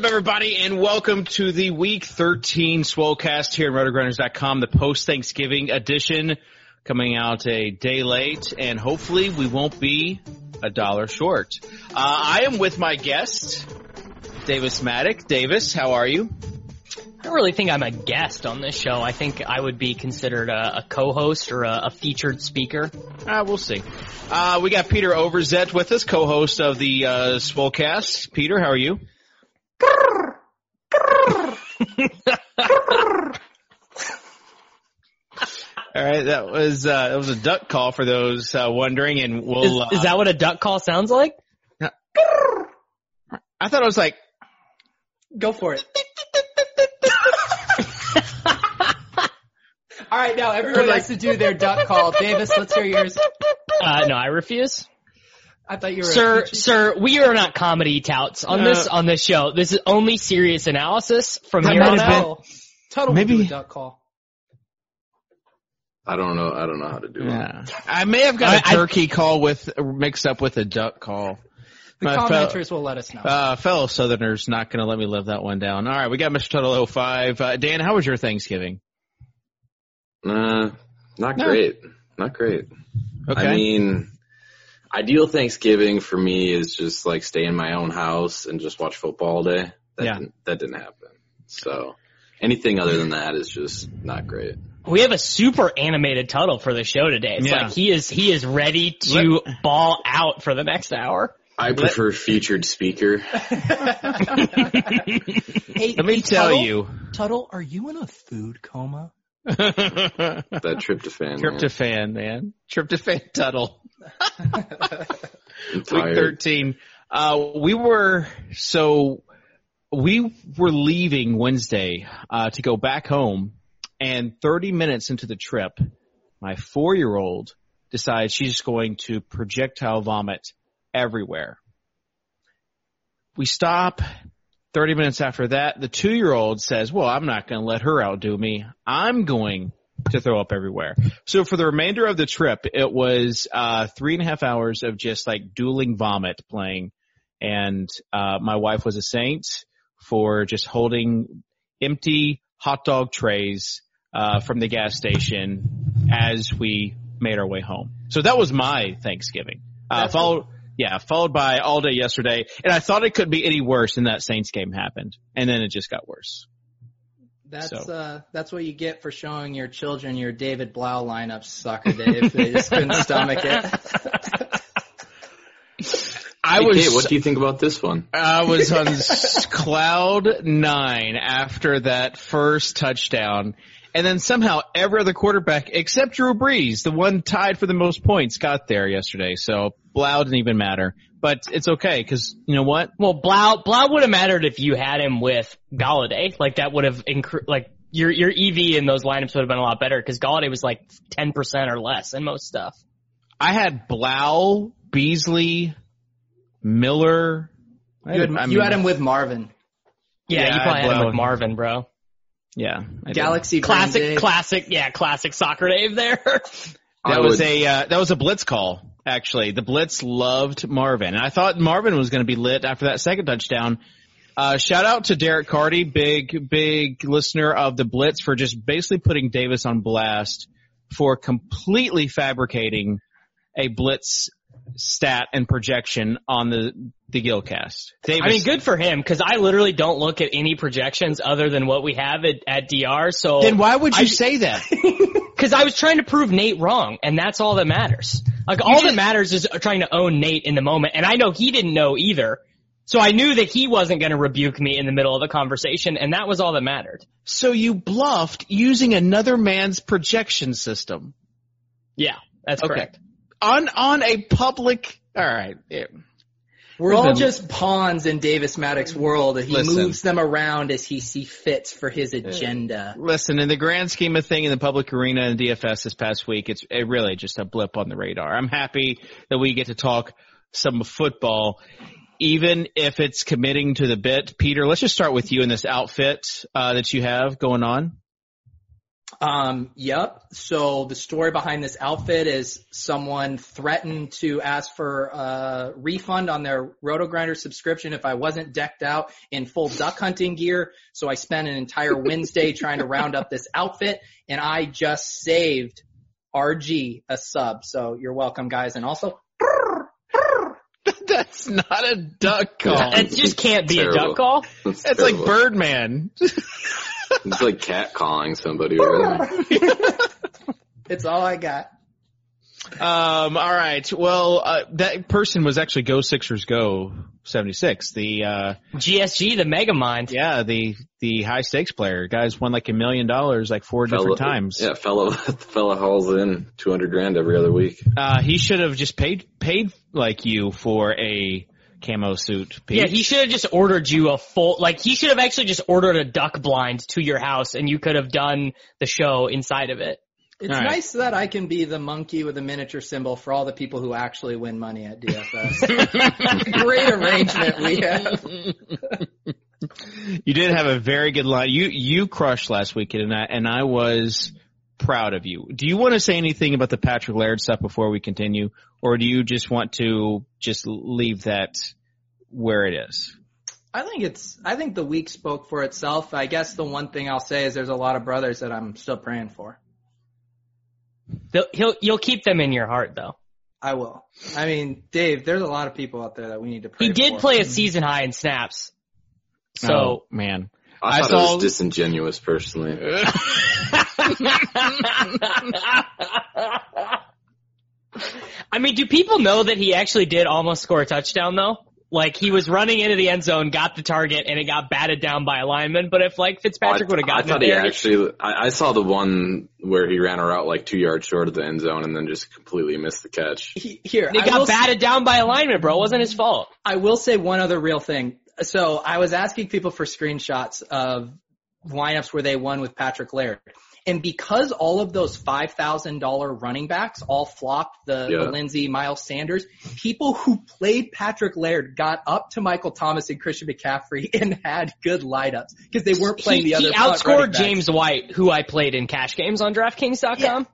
Up, everybody, and welcome to the Week 13 Swolecast here at RotoGrinders.com, the post-Thanksgiving edition, coming out a day late, and hopefully we won't be a dollar short. Uh, I am with my guest, Davis Mattek. Davis, how are you? I don't really think I'm a guest on this show. I think I would be considered a, a co-host or a, a, featured speaker. Uh, we'll see. Uh, we got Peter Overzet with us, co-host of the uh, Swolecast. Peter, how are you? All right, that was uh, that was a duck call for those uh, wondering, and we'll. Is, is, that what a duck call sounds like? I thought it was like. Go for it. All right, now everyone likes to do their duck call. Davis, let's hear yours. Uh, no, I refuse. I thought you were. Sir, sir, we are not comedy touts on this on this show. This is only serious analysis from here on out. Tuttle Maybe do a duck call. I don't know. I don't know how to do yeah. it. I may have got I, a turkey I, call with mixed up with a duck call. The My commenters fel- will let us know. Uh, fellow Southerners not going to let me live that one down. All right, we got Mr. Tuttle 05. Uh, Dan, how was your Thanksgiving? Uh, not no. great. Not great. Okay. I mean, ideal Thanksgiving for me is just like stay in my own house and just watch football all day. That yeah. Didn't, that didn't happen. So anything other than that is just not great. We have a super animated Tuttle for the show today. It's yeah. like he is he is ready to Let, ball out for the next hour. I prefer Let, featured speaker. hey, Let me hey, tell Tuttle, you, Tuttle, are you in a food coma? That tryptophan. Tryptophan, man. man. Tryptophan Tuttle. Week 13. Uh, we were, so we were leaving Wednesday, uh, to go back home and 30 minutes into the trip, my four year old decides she's going to projectile vomit everywhere. We stop 30 minutes after that. The two year old says, well, I'm not going to let her outdo me. I'm going to throw up everywhere. So for the remainder of the trip, it was, uh, three and a half hours of just like dueling vomit playing. And, uh, my wife was a saint for just holding empty hot dog trays, uh, from the gas station as we made our way home. So that was my Thanksgiving. Uh, followed, yeah, followed by all day yesterday. And I thought it could be any worse and that Saints game happened. And then it just got worse. That's so. uh that's what you get for showing your children your David Blough lineups, soccer Dave. they just couldn't stomach it. I hey, was. Kate, what do you think about this one? I was on cloud nine after that first touchdown, And then somehow every other quarterback except Drew Brees, the one tied for the most points, got there yesterday. So Blough didn't even matter. But it's okay because you know what? Well, Blough Blough would have mattered if you had him with Golladay. Like that would have incre- like your your EV in those lineups would have been a lot better because Golladay was like ten percent or less in most stuff. I had Blough, Beasley, Miller. You had, I mean, you had him with Marvin. Yeah, yeah you probably had him with Marvin, bro. Yeah. I Galaxy classic, classic, yeah, classic soccer Dave there. that was a uh, that was a blitz call. Actually, the blitz loved Marvin, and I thought Marvin was going to be lit after that second touchdown. Uh, shout out to Derek Carty, big big listener of the blitz, for just basically putting Davis on blast for completely fabricating a blitz stat and projection on the the Gilcast. Davis. I mean, good for him because I literally don't look at any projections other than what we have at, at DR. So then why would you I, say that? Because I was trying to prove Nate wrong, and that's all that matters. Like all that matters is trying to own Nate in the moment, and I know he didn't know either. So I knew that he wasn't going to rebuke me in the middle of the conversation, and that was all that mattered. So you bluffed using another man's projection system. Yeah, that's okay. correct on on a public. All right. Yeah. We're all just pawns in Davis Mattek's world. And he listen, moves them around as he see fits for his agenda. Listen, in the grand scheme of thing in the public arena and DFS this past week, it's it really just a blip on the radar. I'm happy that we get to talk some football, even if it's committing to the bit. Peter, let's just start with you in this outfit uh, that you have going on. Um, yep. So the story behind this outfit is someone threatened to ask for a refund on their RotoGrinder subscription if I wasn't decked out in full duck hunting gear. So I spent an entire Wednesday trying to round up this outfit and I just saved RG a sub. So you're welcome guys. And also That's not a duck call. It just can't be a duck call. That's it's like Birdman. It's like cat calling somebody. it's all I got. Um, all right. Well, uh, that person was actually Go Sixers Go 76. The, uh, GSG, the mega mind. Yeah, the, the high stakes player. Guys won like a million dollars like four fella, different times. Yeah, fellow, fellow hauls in 200 grand every other week. Uh, he should have just paid, paid like you for a, camo suit. Pete. Yeah, he should have just ordered you a full, like he should have actually just ordered a duck blind to your house and you could have done the show inside of it. It's right. nice that I can be the monkey with a miniature symbol for all the people who actually win money at DFS. Great arrangement we have. you did have a very good line. You you crushed last weekend, and I and I was proud of you. Do you want to say anything about the Patrick Laird stuff before we continue, or do you just want to just leave that where it is? I think it's. I think the week spoke for itself. I guess the one thing I'll say is there's a lot of brothers that I'm still praying for. They'll, he'll you'll keep them in your heart though. I will. I mean, Dave, there's a lot of people out there that we need to pray. He did for. play a season high in snaps. So oh, man, I, I thought saw... it was disingenuous personally. I mean, do people know that he actually did almost score a touchdown though? Like he was running into the end zone, got the target, and it got batted down by a lineman. But if like Fitzpatrick would have gotten I thought it he there, actually, I, I saw the one where he ran a route like two yards short of the end zone and then just completely missed the catch. He, here, he got batted say, down by a lineman, bro. It wasn't his fault. I will say one other real thing. So I was asking people for screenshots of lineups where they won with Patrick Laird. And because all of those $5,000 running backs all flopped the, yeah. the Lindsay Miles Sanders, people who played Patrick Laird got up to Michael Thomas and Christian McCaffrey and had good lineups because they weren't playing he, the other He outscored James White, who I played in cash games on DraftKings.com. Yeah.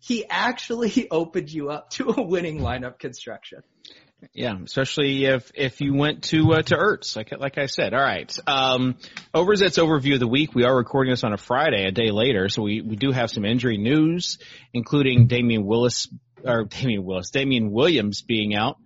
He actually opened you up to a winning lineup construction. Yeah, especially if if you went to uh, to Ertz, like like I said. All right, um, Overzet's overview of the week. We are recording this on a Friday, a day later, so we we do have some injury news, including Damien Willis or Damien Willis, Damien Williams being out.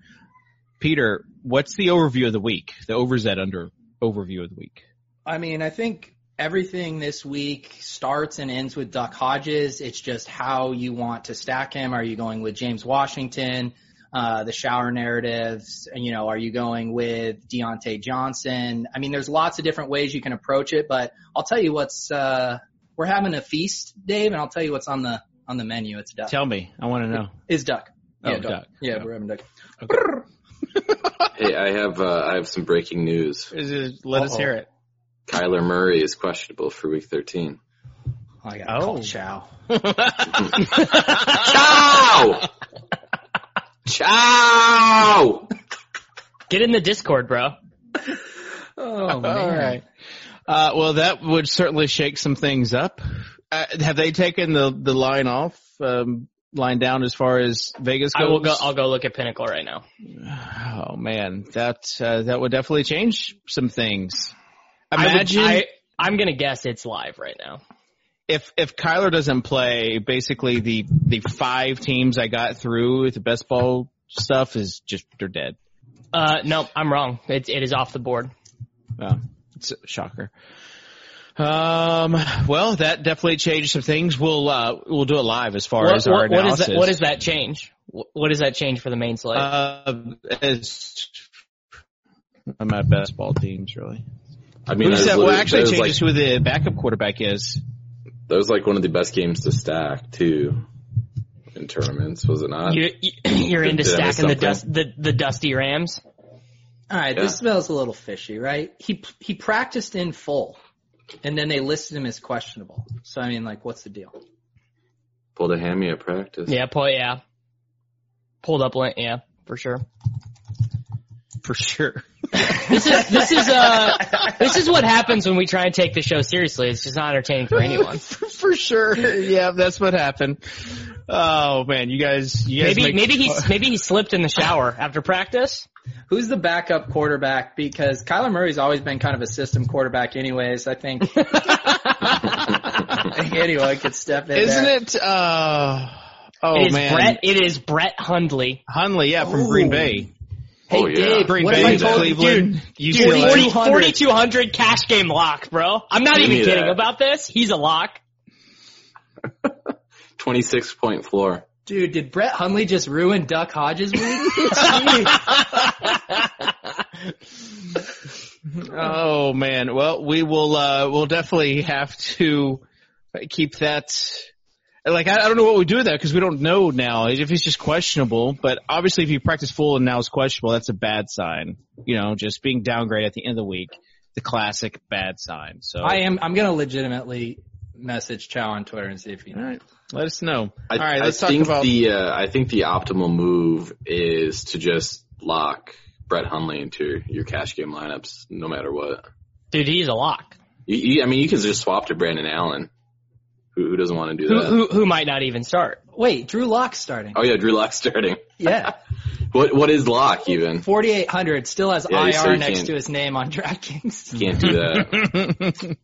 Peter, what's the overview of the week? The Overzet under overview of the week. I mean, I think everything this week starts and ends with Duck Hodges. It's just how you want to stack him. Are you going with James Washington? Uh, the shower narratives? You know, are you going with Diontae Johnson? I mean, there's lots of different ways you can approach it, but I'll tell you what's uh, we're having a feast, Dave, and I'll tell you what's on the on the menu. It's duck. Tell me. I want to know. Is duck. Oh, Yeah, duck. Yeah, Yeah. we're having duck. Hey, I have uh, I have some breaking news. Is it, let us Uh-oh. hear it. Kyler Murray is questionable for Week 13. I got Oh. oh. chow. Ciao! Ciao! Get in the Discord, bro. Oh man. All right. Uh, well, that would certainly shake some things up. Uh, have they taken the the line off, um, line down as far as Vegas goes? I will go. I'll go look at Pinnacle right now. Oh man, that uh, that would definitely change some things. I would- Imagine I, I'm gonna guess it's live right now. If if Kyler doesn't play, basically the the five teams I got through with the best ball stuff is just they're dead. Uh, no, I'm wrong. It, it is off the board. Oh, it's a shocker. Um, well, that definitely changed some things. We'll uh, we'll do it live as far What, as our what, what is that? What does that change? What what does that change for the main slate? Uh, as I'm at best ball teams really. I mean, Who's that that? Well, actually, that changes like, who the backup quarterback is. That was like one of the best games to stack too in tournaments, was it not? you, you're into Did I miss stacking the dust, the the dusty Rams. All right, Yeah. this smells a little fishy, right? He he practiced in full, and then they listed him as questionable. So I mean, like, what's the deal? Pulled a hammy at practice. Yeah, pull, yeah. Pulled up, lint, yeah, for sure. For sure. This is this is uh this is what happens when we try and take the show seriously. It's just not entertaining for anyone. For sure. Yeah, that's what happened. Oh man, you guys, you guys Maybe make- maybe he maybe he slipped in the shower after practice. Who's the backup quarterback? Because Kyler Murray's always been kind of a system quarterback, anyways. I think, I think anyone could step in. Isn't there. it? Uh, oh it is man, Brett. It is Brett Hundley. Hundley, yeah, from Ooh. Green Bay. Hey, Oh, yeah. Dave, what Bay, if I to told you, Dude, UCLA. 40 4,200. 4200 cash game lock, bro. I'm not Give even kidding that. about this. He's a lock. 26 point floor. dude, did Brett Hundley just ruin Duck Hodges' week? Oh man, well we will uh we'll definitely have to keep that. Like I, I don't know what we do with that because we don't know now if he's just questionable. But obviously, if you practice full and now it's questionable, that's a bad sign. You know, just being downgraded at the end of the week, the classic bad sign. So I am. I'm gonna legitimately message Chow on Twitter and see if he All knows. right, let us know. I, All right, let's I talk think about. the uh, I think the optimal move is to just lock Brett Hundley into your cash game lineups, no matter what. Dude, he's a lock. You, you, I mean, you can just swap to Brandon Allen. Who, who doesn't want to do Who, that? who who might not even start. Wait, Drew Lock's starting. Oh yeah, Drew Lock starting. Yeah, What what is Lock even? 4,800 still has Yeah, so IR you next can't- to his name on DraftKings. Can't do that.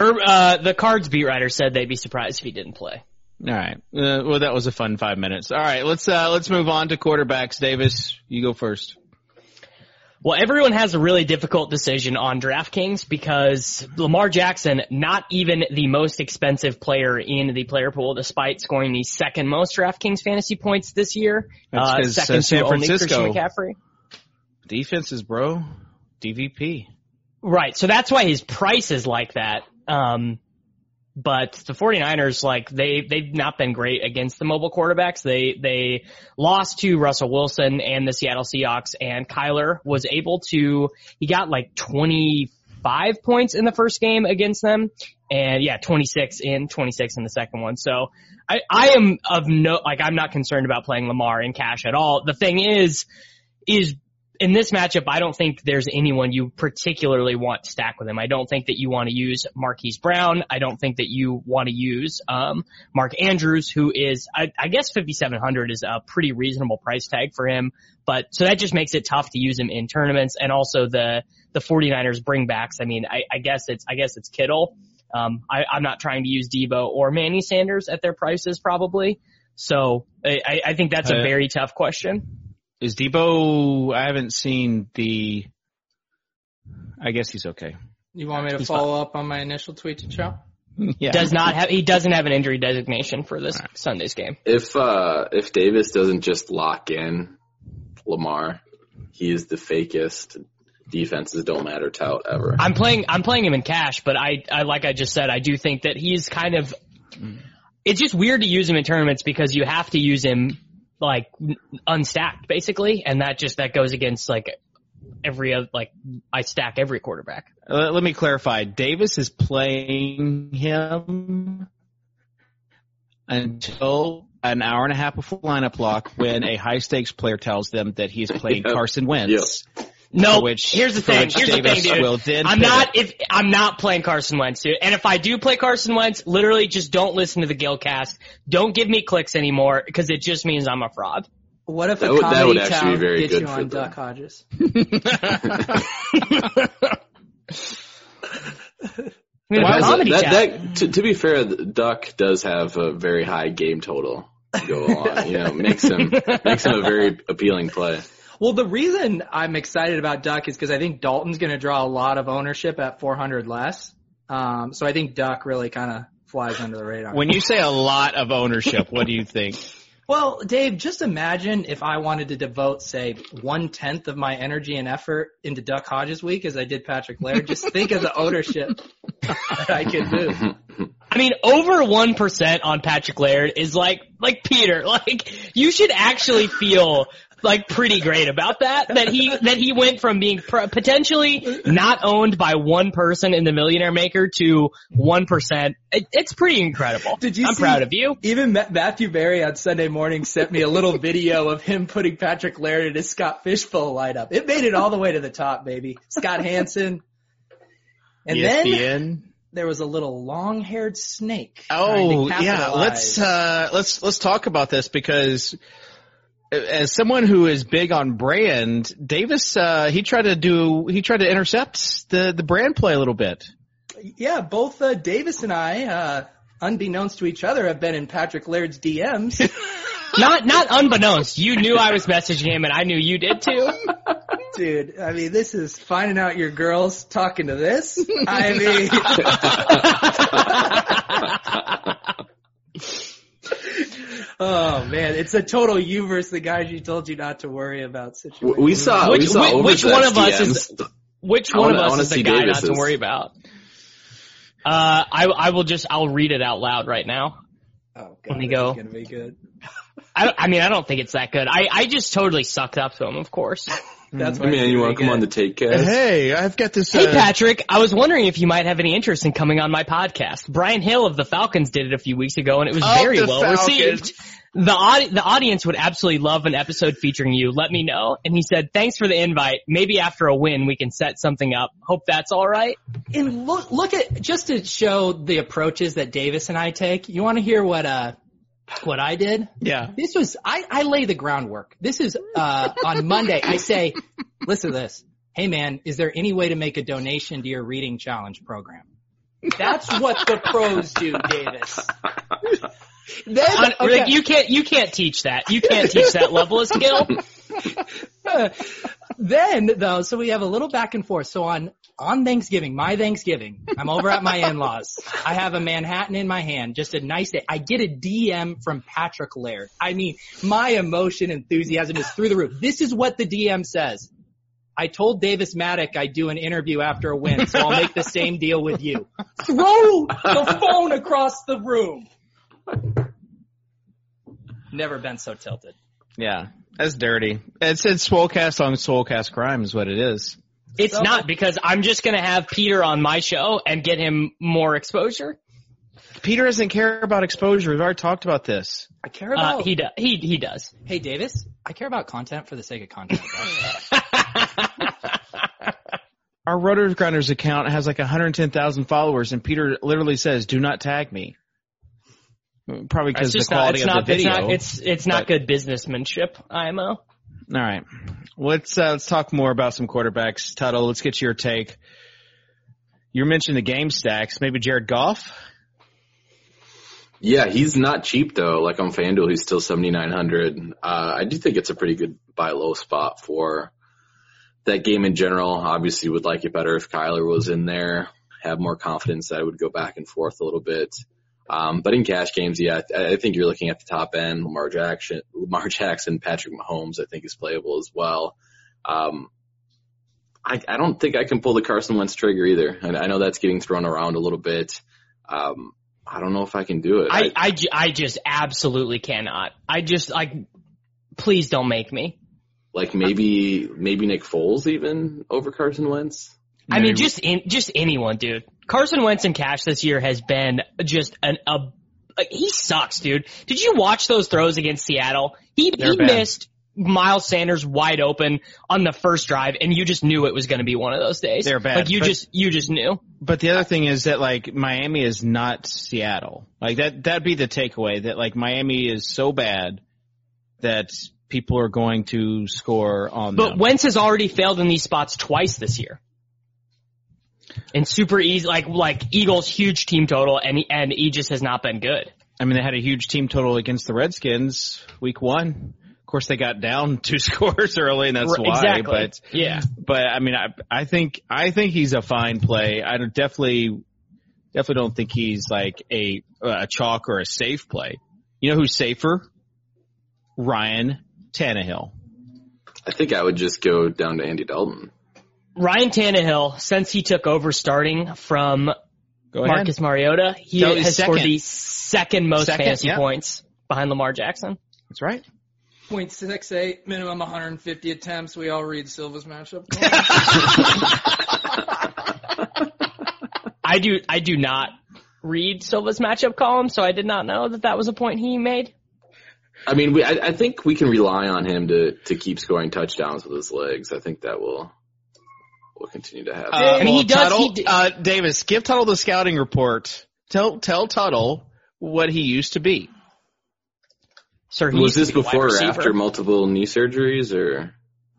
Or, uh, the cards beat writer said they'd be surprised if he didn't play. All right. Uh, well, that was a fun five minutes. All right, let's uh let's move on to quarterbacks. Davis, you go first. Well, everyone has a really difficult decision on DraftKings because Lamar Jackson, not even the most expensive player in the player pool, despite scoring the second most DraftKings fantasy points this year, uh, 'cause, second uh, San to only Francisco. Christian McCaffrey. Defenses, bro. DVP. Right. So that's why his price is like that. Um, but the 49ers, like they, they've not been great against the mobile quarterbacks. They, they lost to Russell Wilson and the Seattle Seahawks and Kyler was able to, he got like 25 points in the first game against them and yeah, 26 in, 26 in the second one. So I, I am of no, like I'm not concerned about playing Lamar in cash at all. The thing is, is in this matchup, I don't think there's anyone you particularly want to stack with him. I don't think that you want to use Marquise Brown. I don't think that you want to use um, Mark Andrews, who is, I, I guess, 5700 is a pretty reasonable price tag for him. But so that just makes it tough to use him in tournaments, and also the the 49ers bringbacks. I mean, I, I guess it's I guess it's Kittle. Um, I, I'm not trying to use Deebo or Manny Sanders at their prices probably. So I, I- think that's a very tough question. Is Deebo? I haven't seen the. I guess he's okay. You want me to He's follow up on my initial tweet to Chow? yeah. does not have he doesn't have an injury designation for this Sunday's game. If uh if Davis doesn't just lock in Lamar, he is the fakest defenses don't matter tout ever. I'm playing I'm playing him in cash, but I, I like I just said, I do think that he's kind of it's just weird to use him in tournaments because you have to use him like unstacked basically, and that just that goes against like every other like I stack every quarterback. Uh, let me clarify. Davis is playing him until an hour and a half before lineup lock when a high stakes player tells them that he's playing yep. Carson Wentz. Yep. No, which, here's the thing. Here's Davis the thing, dude. I'm not if I'm not playing Carson Wentz, dude. And if I do play Carson Wentz, literally just don't listen to the Gilcast. Don't give me clicks anymore because it just means I'm a fraud. What if a would, comedy town gets you on Duck Hodges? Why that, that, to, to, be fair, Duck does have a very high game total to go along. you know, makes him makes him a very appealing play. Well, the reason I'm excited about Duck is because I think Dalton's going to draw a lot of ownership at 400 less. Um, so I think Duck really kind of flies under the radar. When you say a lot of ownership, what do you think? Well, Dave, just imagine if I wanted to devote, say, one tenth of my energy and effort into Duck Hodges week as I did Patrick Laird. Just think of the ownership that I could do. I mean, over one percent on Patrick Laird is like, like Peter. Like, you should actually feel like pretty great about that. That he that he went from being pr- potentially not owned by one person in the Millionaire Maker to one percent. It, it's pretty incredible. Did you? I'm see, proud of you. Even Matthew Berry on Sunday morning sent me a little video of him putting Patrick Laird in his Scott Fishbowl lineup. It made it all the way to the top, baby. Scott Hanson. And ESPN. then there was a little long-haired snake. Oh yeah, let's uh, let's let's talk about this because as someone who is big on brand, Davis uh, he tried to do he tried to intercept the the brand play a little bit. Yeah, both uh, Davis and I, uh, unbeknownst to each other, have been in Patrick Laird's DMs. not not unbeknownst. You knew I was messaging him, and I knew you did too. Dude, I mean, this is finding out your girls talking to this. I mean. Oh man, it's a total you versus the guys you told you not to worry about situation. We saw which, we saw which, which one of us is which one wanna, of us is the guy Davis's. not to worry about? Uh, I I will just I'll read it out loud right now. Oh god, Let me go. Gonna be good. I I mean I don't think it's that good. I I just totally sucked up to him, of course. That's man, you want to come on the take cast? Hey, I've got this. Hey, uh, Patrick, I was wondering if you might have any interest in coming on my podcast. Brian Hill of the Falcons did it a few weeks ago, and it was oh, very well Falcons. received. The audi- the audience would absolutely love an episode featuring you. Let me know. And he said, "Thanks for the invite. Maybe after a win, we can set something up. Hope that's all right." And look, look at just to show the approaches that Davis and I take. You want to hear what uh what I did? Yeah. This was, I, I lay the groundwork. This is, uh, on Monday. I say, listen to this. Hey man, is there any way to make a donation to your reading challenge program? That's what the pros do, Davis. Then, okay. you can't, you can't teach that. You can't teach that level of skill. then though, so we have a little back and forth. So on on Thanksgiving, my Thanksgiving, I'm over at my in-laws. I have a Manhattan in my hand, just a nice day. I get a DM from Patrick Laird. I mean, my emotion enthusiasm is through the roof. This is what the DM says. I told Davis Mattek I'd do an interview after a win, so I'll make the same deal with you. Throw the phone across the room. Never been so tilted. Yeah, that's dirty. It's it's Swolecast on Swolecast crime is what it is. It's so, not because I'm just gonna have Peter on my show and get him more exposure. Peter doesn't care about exposure. We've already talked about this. I care about. Uh, he does. He he does. Hey Davis, I care about content for the sake of content. Our RotoGrinders account has like 110,000 followers, and Peter literally says, "Do not tag me." Probably because the quality not, of the video. It's not, it's, it's not good businessmanship, IMO. All right. Let's, uh, let's talk more about some quarterbacks. Tuttle, let's get your take. You mentioned the game stacks. Maybe Jared Goff? Yeah, he's not cheap though. Like on FanDuel, he's still 7,900. Uh, I do think it's a pretty good buy low spot for that game in general. Obviously would like it better if Kyler was in there. Have more confidence that I would go back and forth a little bit. Um, but in cash games, yeah, I, I think you're looking at the top end. Lamar Jackson, Lamar Jackson, Patrick Mahomes, I think is playable as well. Um, I, I don't think I can pull the Carson Wentz trigger either. I, I know that's getting thrown around a little bit. Um, I don't know if I can do it. I, I, I just absolutely cannot. I just like, please don't make me. Like maybe maybe Nick Foles even over Carson Wentz. I mean, just in, just anyone, dude. Carson Wentz and Cash this year has been just an a. Like, he sucks, dude. Did you watch those throws against Seattle? He They're he bad. missed Miles Sanders wide open on the first drive, and you just knew it was going to be one of those days. They're bad. Like you but, just you just knew. But the other thing is that like Miami is not Seattle. Like that that'd be the takeaway that like Miami is so bad that people are going to score on but them. Wentz has already failed in these spots twice this year. And super easy, like like Eagles huge team total, and and Aegis has not been good. I mean, they had a huge team total against the Redskins week one Of course, they got down two scores early, and that's why. Exactly. But yeah, but I mean, I I think I think he's a fine play. I definitely definitely don't think he's like a a chalk or a safe play. You know who's safer? Ryan Tannehill. I think I would just go down to Andy Dalton. Ryan Tannehill, since he took over starting from Marcus Mariota, he has second. scored the second most second, fantasy yeah. points behind Lamar Jackson. That's right. 0.68, minimum 150 attempts. We all read Silva's matchup. I do. I do not read Silva's matchup column, so I did not know that that was a point he made. I mean, we, I, I think we can rely on him to to keep scoring touchdowns with his legs. I think that will will continue to happen. Uh, I mean, he does. Tuttle, he uh, Davis, give Tuttle the scouting report. Tell tell Tuttle what he used to be. Sir, was this before or after multiple knee surgeries, or?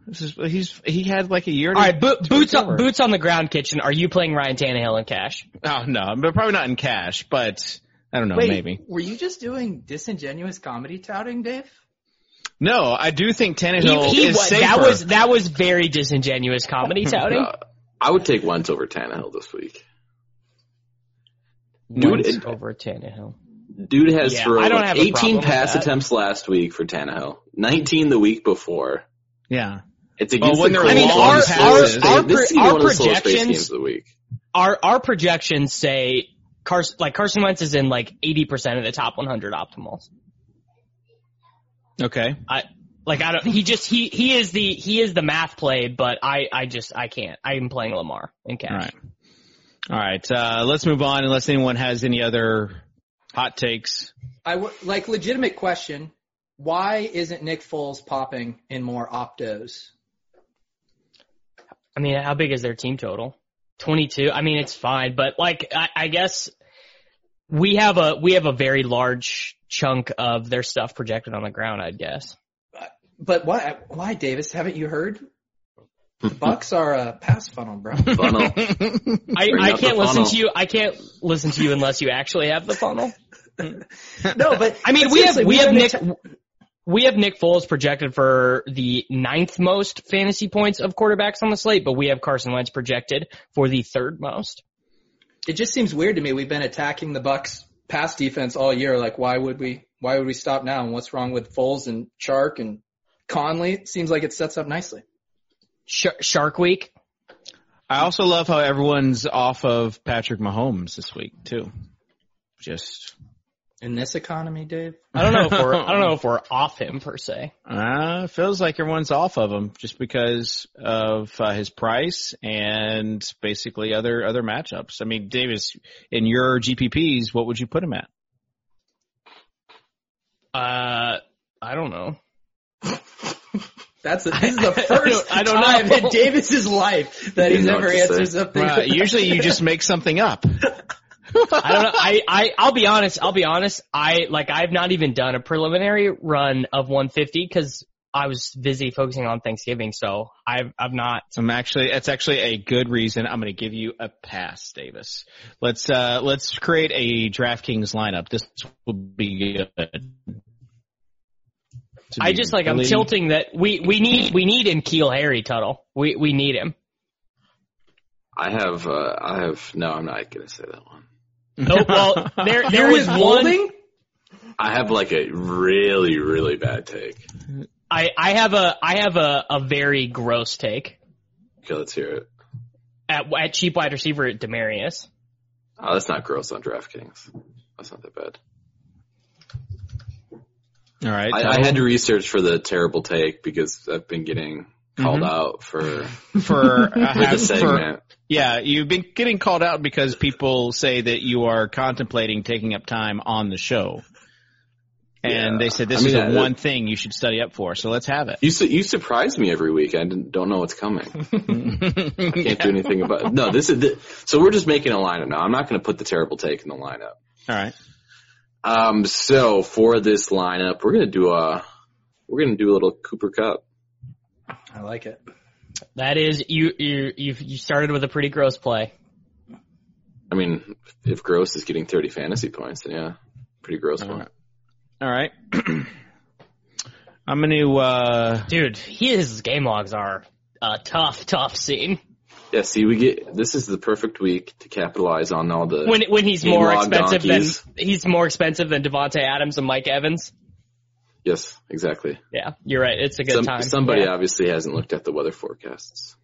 This is, he's he had like a year. All right, bo- boots on, boots on the ground, kitchen. Are you playing Ryan Tannehill in cash? Oh no, but probably not in cash. But I don't know, Wait, maybe. Were you just doing disingenuous comedy touting, Dave? No, I do think Tannehill he, he, is safer. That was that was very disingenuous comedy touting. Uh, I would take Wentz over Tannehill this week. Wentz Dude, over Tannehill. Dude has yeah, thrown 18 pass attempts last week for Tannehill, 19 the week before. Yeah. It's against well, the I mean, our, our, our, this our projections, of the week. Our, our projections say Carson, like Carson Wentz is in like 80% of the top 100 optimals. Okay. I, like I don't, he just, he, he is the, he is the math play, but I, I just, I can't. I'm playing Lamar in cash. All right. All right. Uh, let's move on unless anyone has any other hot takes. I w- like legitimate question. Why isn't Nick Foles popping in more optos? I mean, how big is their team total? 22. I mean, it's fine, but like, I, I guess we have a, we have a very large chunk of their stuff projected on the ground, I'd guess. But why, why Davis? Haven't you heard? The Bucks are a pass funnel, bro. Funnel. I, I can't listen to you. I can't listen to you unless you actually have the funnel. no, but I mean, we have we have Nick. we have Nick Foles projected for the ninth most fantasy points of quarterbacks on the slate, but we have Carson Wentz projected for the third most. It just seems weird to me. We've been attacking the Bucks pass defense all year. Like, why would we? Why would we stop now? And what's wrong with Foles and Chark and Conley? It seems like it sets up nicely. Shark Week. I also love how everyone's off of Patrick Mahomes this week too. Just in this economy, Dave. I don't know if we're I don't know if we're off him per se. Uh, feels like everyone's off of him just because of uh, his price and basically other other matchups. I mean, Davis, in your GPPs, what would you put him at? Uh, I don't know. That's a, this is the first I don't, I don't time know. in Davis's life that he's ever answered something. Right. Usually you just make something up. I don't know. I, I, I'll be honest. I'll be honest. I, like, I've not even done a preliminary run of 150 because I was busy focusing on Thanksgiving. So I've, I've not. I'm actually, that's actually a good reason. I'm going to give you a pass, Davis. Let's, uh, let's create a DraftKings lineup. This will be good. I just like really... I'm tilting that we we need we need in Keel Harry Tuttle. We we need him. I have uh I have no I'm not gonna say that one. Oh well there there was one I have like a really really bad take. I I have a I have a a very gross take. Okay, let's hear it. At, at cheap wide receiver, Demaryius. Oh, that's not gross on DraftKings. That's not that bad. All right. I, I had to research for the terrible take because I've been getting called mm-hmm. out for for, uh, for yeah, you've been getting called out because people say that you are contemplating taking up time on the show. And yeah. they said this I mean, is the one thing you should study up for. So let's have it. You su- you surprise me every week. I don't know what's coming. I can't yeah. do anything about it. No, this is the, so we're just making a lineup now. I'm not going to put the terrible take in the lineup. All right. Um. So for this lineup, we're going to do a we're going to do a little Cooper Kupp. I like it. That is you you you you started with a pretty gross play. I mean, if gross is getting 30 fantasy points, then yeah, pretty gross one. All right. I'm gonna, uh, dude, his game logs are a tough, tough scene. Yeah, see, we get this is the perfect week to capitalize on all the when when he's more expensive donkeys. than he's more expensive than Davante Adams and Mike Evans. Yes, exactly. Yeah, you're right. It's a good Some, time. Somebody yeah. obviously hasn't looked at the weather forecasts.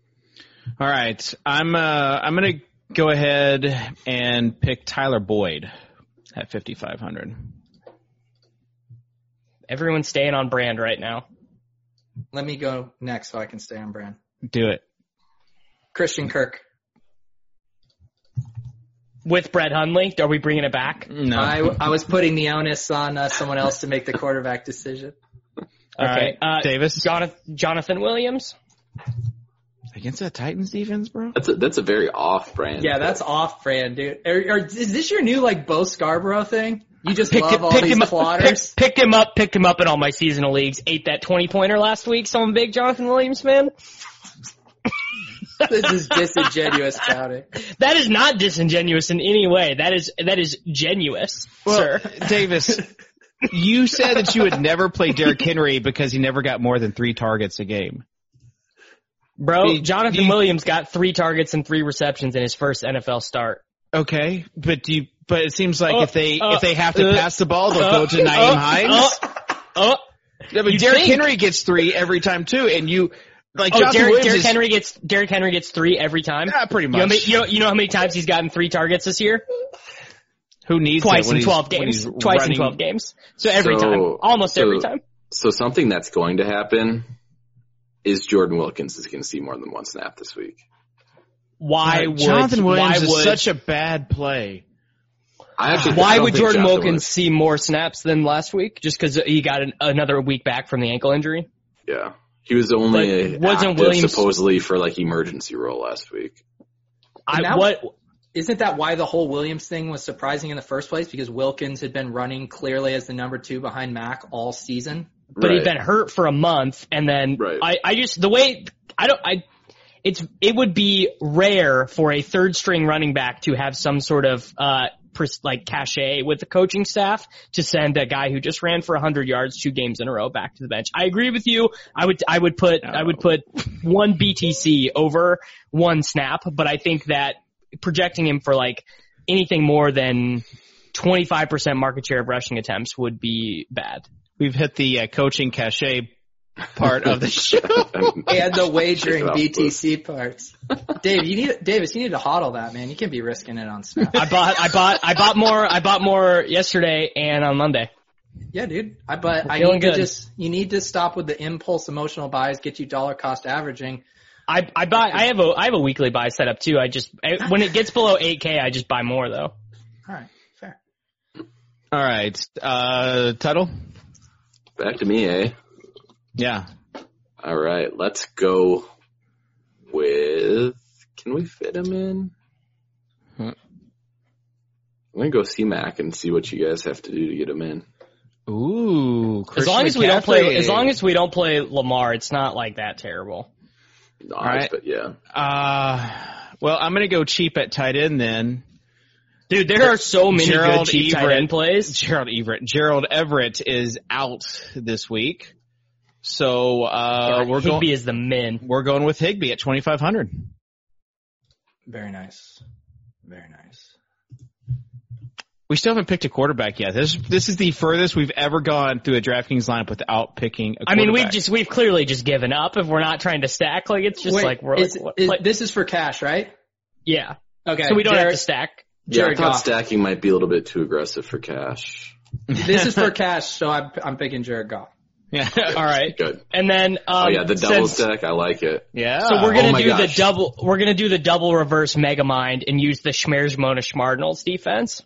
All right, I'm uh I'm gonna go ahead and pick Tyler Boyd at 5500. Everyone's staying on brand right now. Let me go next so I can stay on brand. Do it. Christian Kirk. With Brett Hundley, are we bringing it back? No. I, I was putting the onus on uh, someone else to make the quarterback decision. All okay. right, uh, Davis. Jonathan, Jonathan Williams. Against that Titans defense, bro? That's a, that's a very off brand. Yeah, that's off brand, dude. Are, are, is this your new like Bo Scarborough thing? You just picked, love all picked these him plotters. Picked, picked him up, picked him up in all my seasonal leagues. Ate that twenty pointer last week. So I'm a big Jonathan Williams fan. this is disingenuous touting. That is not disingenuous in any way. That is that is genuous, well, sir. Davis, you said that you would never play Derrick Henry because he never got more than three targets a game. Bro, Jonathan you, Williams got three targets and three receptions in his first NFL start. Okay, but do you but it seems like uh, if they uh, if they have to uh, pass the ball, they'll go to Nyheim Hines. Oh, yeah, but Derrick think. Henry gets three every time too, and you like oh, Derrick, Derrick is, Henry gets Derrick Henry gets three every time. Yeah, pretty much. You know, many, you know, you know how many times he's gotten three targets this year? Who needs twice in twelve games? Twice running. in twelve games. So every so, time, almost so, every time. So something that's going to happen is Jordan Wilkins is going to see more than one snap this week. Why would Jonathan Williams why would, is such a bad play? I actually, why I would Jordan Jonathan Wilkins see more snaps than last week? Just because he got an, another week back from the ankle injury? Yeah, he was only wasn't Williams supposedly for like emergency role last week. I that, what isn't that why the whole Williams thing was surprising in the first place? Because Wilkins had been running clearly as the number two behind Mac all season, but right. he'd been hurt for a month, and then right. I, I just the way I don't I it's it would be rare for a third string running back to have some sort of uh like cachet with the coaching staff to send a guy who just ran for 100 yards two games in a row back to the bench. I agree with you. I would I would put I would put one BTC over one snap, but I think that projecting him for like anything more than 25% market share of rushing attempts would be bad. We've hit the uh, coaching cachet part of the show and the wagering BTC parts. Dave, you need Davis, you need to hodl that man. You can't be risking it on Snap. I bought, I bought, I bought more. I bought more yesterday and on Monday. Yeah, dude. I but I need good. to just you need to stop with the impulse emotional buys. Get you dollar cost averaging. I I buy. I have a I have a weekly buy set up too. I just I, when it gets below 8k, I just buy more though. All right, fair. All right, uh, Tuttle. Back to me, eh? Yeah. All right, let's go with. Can we fit him in? Huh. I'm gonna go see Mac and see what you guys have to do to get him in. Ooh, Christian as long as we don't play, as long as we don't play Lamar, it's not like that terrible. Nice, All right. but yeah. Uh, well, I'm gonna go cheap at tight end then. Dude, there are so many Gerald good cheap Everett, tight end plays. Gerald Everett, Gerald Everett is out this week. So uh, yeah, we're Higbee going, is the min. We're going with Higbee at 2,500. Very nice. Very nice. We We still haven't picked a quarterback yet. This this is the furthest we've ever gone through a DraftKings lineup without picking. I mean, we've just we've clearly just given up if we're not trying to stack. Like it's just Wait, like we're is, like, is- like- this is for cash, right? yeah. Okay. So we don't have to stack. Yeah, I Jared thought Goff. stacking might be a little bit too aggressive for cash. This is for cash, so I'm I'm picking Jared Goff. Yeah. All right. Good. And then um, Oh yeah, the double since- stack. I like it. yeah. So we're gonna Oh my do the double. We're gonna do the double reverse mega mind and use the Schmears Mona Schmardnals defense.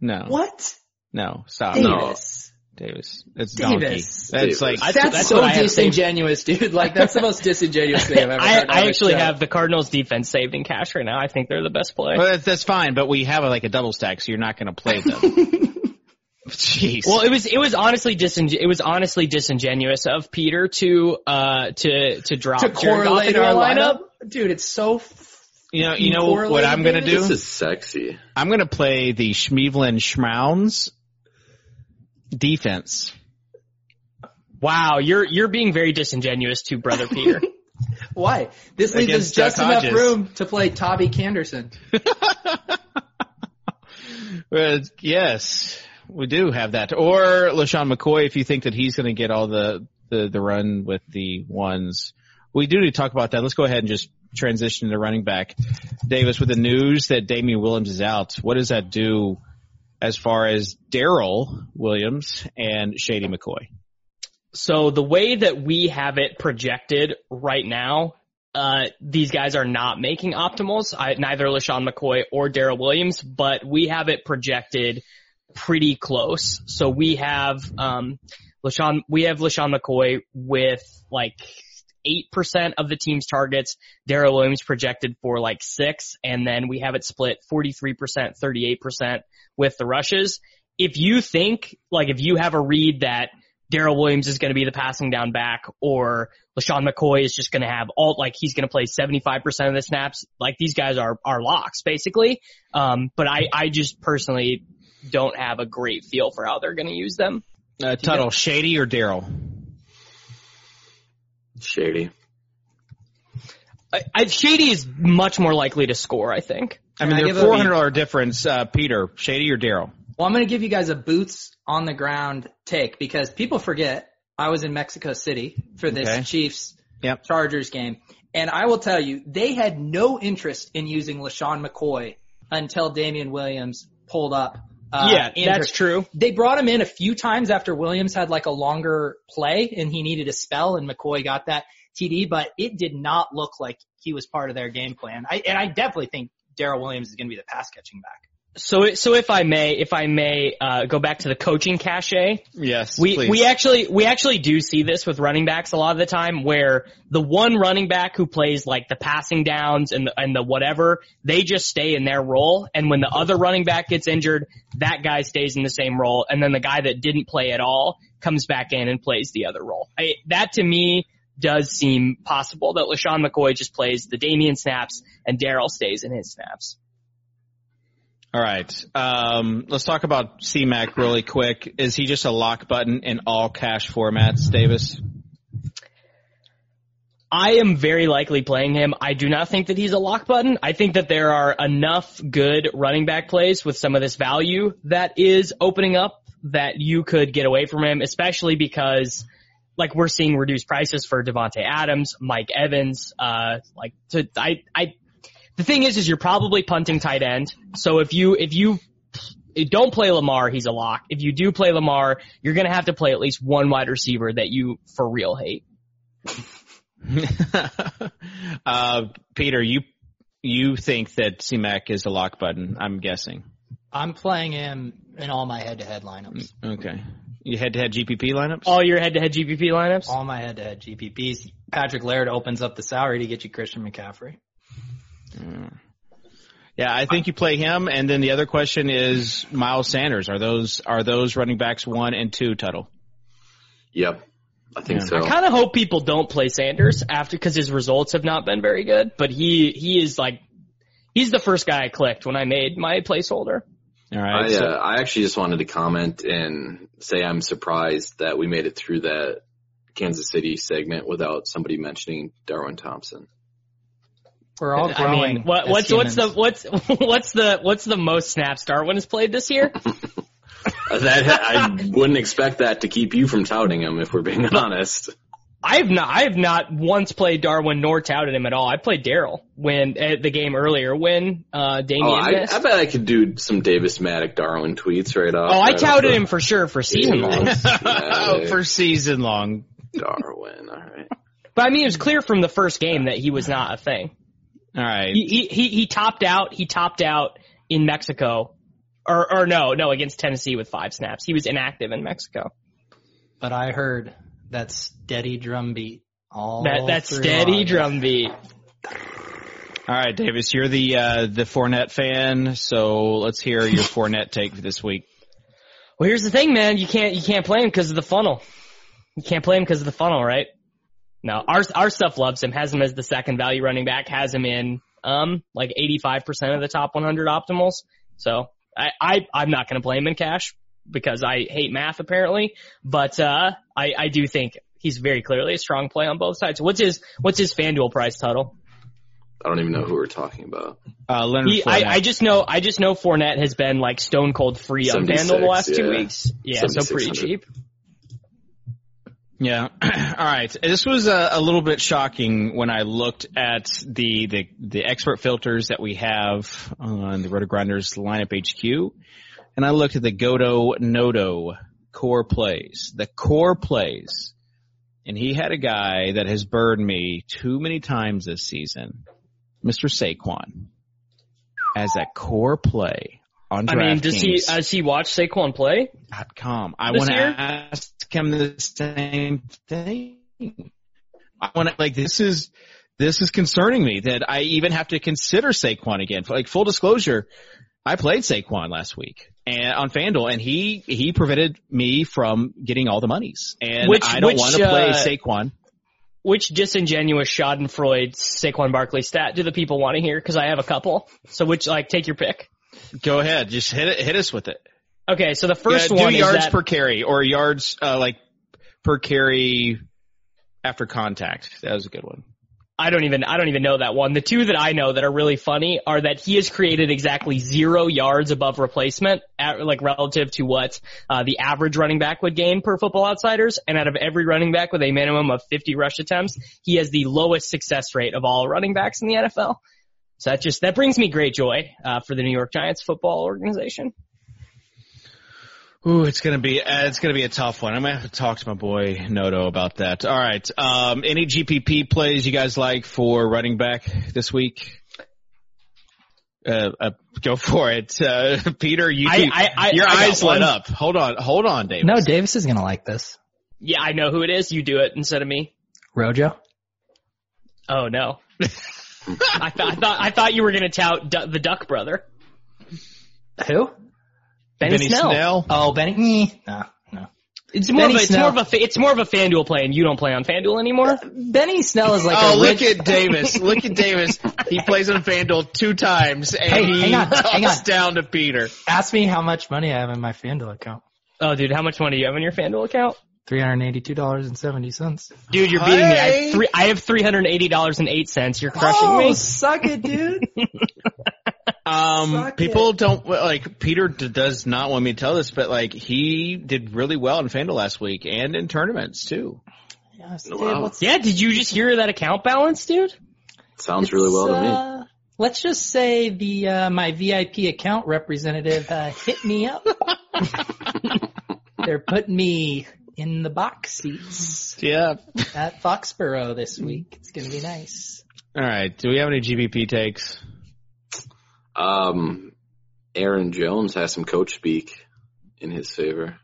no, What? no, stop, No. Davis. Davis. It's donkey. Davis. That's Davis. like I- That's, that's so what I have saved. disingenuous, dude. Like that's the most disingenuous thing I've ever I, heard. on I actually show. have the Cardinals defense saved in cash right now. I think they're the best play. Well, that's, that's fine, but we have like a double stack, so you're not going to play them. Jeez. Well, it was it was honestly dising- it was honestly disingenuous of Peter to uh to to drop to Jared Goff correlate our lineup. lineup, dude. It's so. f- you know, you know what I'm going to do? This is sexy. I'm going to play the Schmeevlin Schmouns defense. Wow, you're you're being very disingenuous to brother Peter. Why? This leaves us just Duck enough room to play Toby Canderson. Well, yes, we do have that. Or LeSean McCoy, if you think that he's going to get all the, the, the run with the ones. We do need to talk about that. Let's go ahead and just transition to running back. Davis, with the news that Damien Williams is out, what does that do as far as Darrel Williams and Shady McCoy? So the way that we have it projected right now, uh, these guys are not making optimals. I, neither LeSean McCoy or Darrel Williams, but we have it projected pretty close. So we have, um, LeSean, we have LeSean McCoy with like 8% of the team's targets. Darrel Williams projected for like six. And then we have it split 43%, 38% with the rushes. If you think, like if you have a read that Darrel Williams is going to be the passing down back or LeSean McCoy is just going to have all, like he's going to play 75% of the snaps. Like these guys are, are locks basically. Um, but I, I just personally don't have a great feel for how they're going to use them. Uh, Tuttle, Shady or Darrel? Shady. I, I, Shady is much more likely to score, I think. I mean, Can I they're give a- four hundred dollar difference. Uh, Peter, Shady or Darrel? Well, I'm going to give you guys a boots on the ground take because people forget I was in Mexico City for this Okay. Chiefs Yep. Chargers game. And I will tell you, they had no interest in using LeSean McCoy until Damien Williams pulled up. Uh, yeah, injured. that's true. They brought him in a few times after Williams had like a longer play and he needed a spell and McCoy got that TD, but it did not look like he was part of their game plan. I, and I definitely think Darrel Williams is going to be the pass catching back. So, so if I may, if I may, uh, go back to the coaching cachet, Yes. we, please. we actually, we actually do see this with running backs a lot of the time where the one running back who plays like the passing downs and the, and the whatever, they just stay in their role. And when the other running back gets injured, that guy stays in the same role. And then the guy that didn't play at all comes back in and plays the other role. I, that to me does seem possible that LeSean McCoy just plays the Damien snaps and Darrel stays in his snaps. All right. Um, let's talk about CMAC really quick. Is he just a lock button in all cash formats, Davis? I am very likely playing him. I do not think that he's a lock button. I think that there are enough good running back plays with some of this value that is opening up that you could get away from him, especially because like we're seeing reduced prices for Davante Adams, Mike Evans, uh, like to, I, I, the thing is, is you're probably punting tight end. So if you, if you don't play Lamar, he's a lock. If you do play Lamar, you're going to have to play at least one wide receiver that you for real hate. uh, Peter, you you think that CMAC is a lock button? I'm guessing. I'm playing him in all my head-to-head lineups. Okay. You head to head GPP lineups? All your head-to-head GPP lineups. All my head-to-head GPPs. Patrick Laird opens up the salary to get you Christian McCaffrey. Yeah, I think you play him, and then the other question is Miles Sanders. Are those are those running backs one and two? Tuttle. Yep. I think Yeah. so. I kind of hope people don't play Sanders after because his results have not been very good. But he he is like he's the first guy I clicked when I made my placeholder. All right. I, so- uh, I actually just wanted to comment and say I'm surprised that we made it through that Kansas City segment without somebody mentioning Darwin Thompson. We're all growing. I mean, what, what's what's the what's what's the what's the most snaps Darwin has played this year? that I wouldn't expect that to keep you from touting him, if we're being honest. I've not I've not once played Darwin nor touted him at all. I played Darrel when at the game earlier when uh Damien oh, I, missed. I bet I could do some Davis Mattek Darwin tweets right off. Oh, I right touted off him for sure for season long. oh, for season long. Darwin, all right. But I mean, it was clear from the first game that he was not a thing. All right. He he he, he topped out. He topped out in Mexico, or or no no against Tennessee with five snaps. He was inactive in Mexico. But I heard that steady drumbeat. All That that steady August. drum. All right, Davis, you're the uh, the Fournette fan, so let's hear your Fournette take for this week. Well, here's the thing, man. You can't you can't play him because of the funnel. You can't play him because of the funnel, right? No, our our stuff loves him. Has him as the second value running back. Has him in um like 85% of the top 100 optimals. So I, I I'm not going to play him in cash because I hate math apparently. But uh I I do think he's very clearly a strong play on both sides. What's his what's his FanDuel price total? I don't even know who we're talking about. Uh, Leonard He, Fournette. I, I just know I just know Fournette has been like stone cold free on 76, FanDuel the last two weeks. Yeah, so pretty cheap. Yeah. All right. This was a, a little bit shocking when I looked at the, the, the expert filters that we have on the Rotogrinders lineup HQ. And I looked at the Godo Nodo core plays, the core plays. And he had a guy that has burned me too many times this season, Mr. Saquon, as a core play on I mean, does he has he watched Saquon play? dot com. I want to ask him the same thing. I want to like this is this is concerning me that I even have to consider Saquon again. Like full disclosure, I played Saquon last week and on FanDuel, and he he prevented me from getting all the monies. And Which- I don't which, want to play uh, Saquon. Which disingenuous Schadenfreude Saquon Barkley stat do the people want to hear? Because I have a couple. So which like take your pick. Go ahead, just hit it, hit us with it. Okay, so the first Yeah, one yards that per carry or yards uh, like per carry after contact. That was a good one. I don't even I don't even know that one. The two that I know that are really funny are that he has created exactly zero yards above replacement, at, like relative to what uh, the average running back would gain per Football Outsiders. And out of every running back with a minimum of 50 rush attempts, he has the lowest success rate of all running backs in the NFL. So that just that brings me great joy uh, for the New York Giants football organization. Ooh, it's gonna be uh, it's gonna be a tough one. I'm gonna have to talk to my boy Noto about that. All right. Um, any GPP plays you guys like for running back this week? Uh, uh go for it, uh, Peter. You, I- I- I- your I eyes lit up. Hold on, hold on, David. No, Davis is gonna like this. Yeah, I know who it is. You do it instead of me. Rojo. Oh no. I, th- I thought I thought you were gonna tout du- the Duck brother, Who? Benny, Benny Snell. Snell. Oh, Benny. Eh, No, no. It's more Benny of a, it's Snell. more of a it's more of a FanDuel play, and you don't play on FanDuel anymore. Benny Snell is like oh, a look rich- at Davis. Look at Davis. He plays on FanDuel two times, and Hey, he hang on, hang talks on. down to Peter. Ask me how much money I have in my FanDuel account. Oh, dude, how much money do you have in your FanDuel account? Three hundred eighty-two dollars and seventy cents. Dude, you're beating me. I have three. I have three hundred eighty dollars and eight cents. You're crushing me. Oh, suck it, dude. Um, Suck people don't like Peter d- does not want me to tell this, but like he did really well in FanDuel last week and in tournaments too. yes, dude, Wow. Yeah, did you just hear that account balance, dude? Sounds really well to me. uh, Let's just say the uh, my VIP account representative uh, hit me up. They're putting me in the box seats Yeah. at Foxborough this week. It's gonna be nice. All right. Do we have any GPP takes? Um, Aaron Jones has some coach speak in his favor.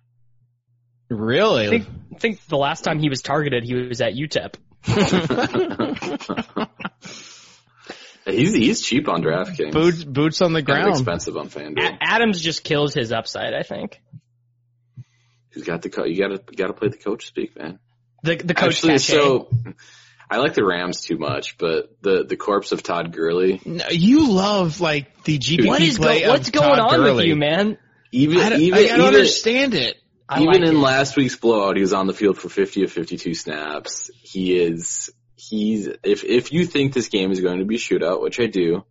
Really? I think, I think the last time he was targeted, he was at UTEP. he's he's cheap on DraftKings. boots boots on the ground. Kind of ground. expensive on FanDuel. Adams just kills his upside, I think. He's got the co- you got to got to play the coach speak, man. The the coach Actually, cachet. so I like the Rams too much, but the the corpse of Todd Gurley, No, you love like the GPP what is go- play of what's going Todd on Gurley. with you, man? even I don't, even I don't even, understand it. I even like in it. last week's blowout, he was on the field for 50 of 52 snaps. He is he's if if you think this game is going to be a shootout, which I do,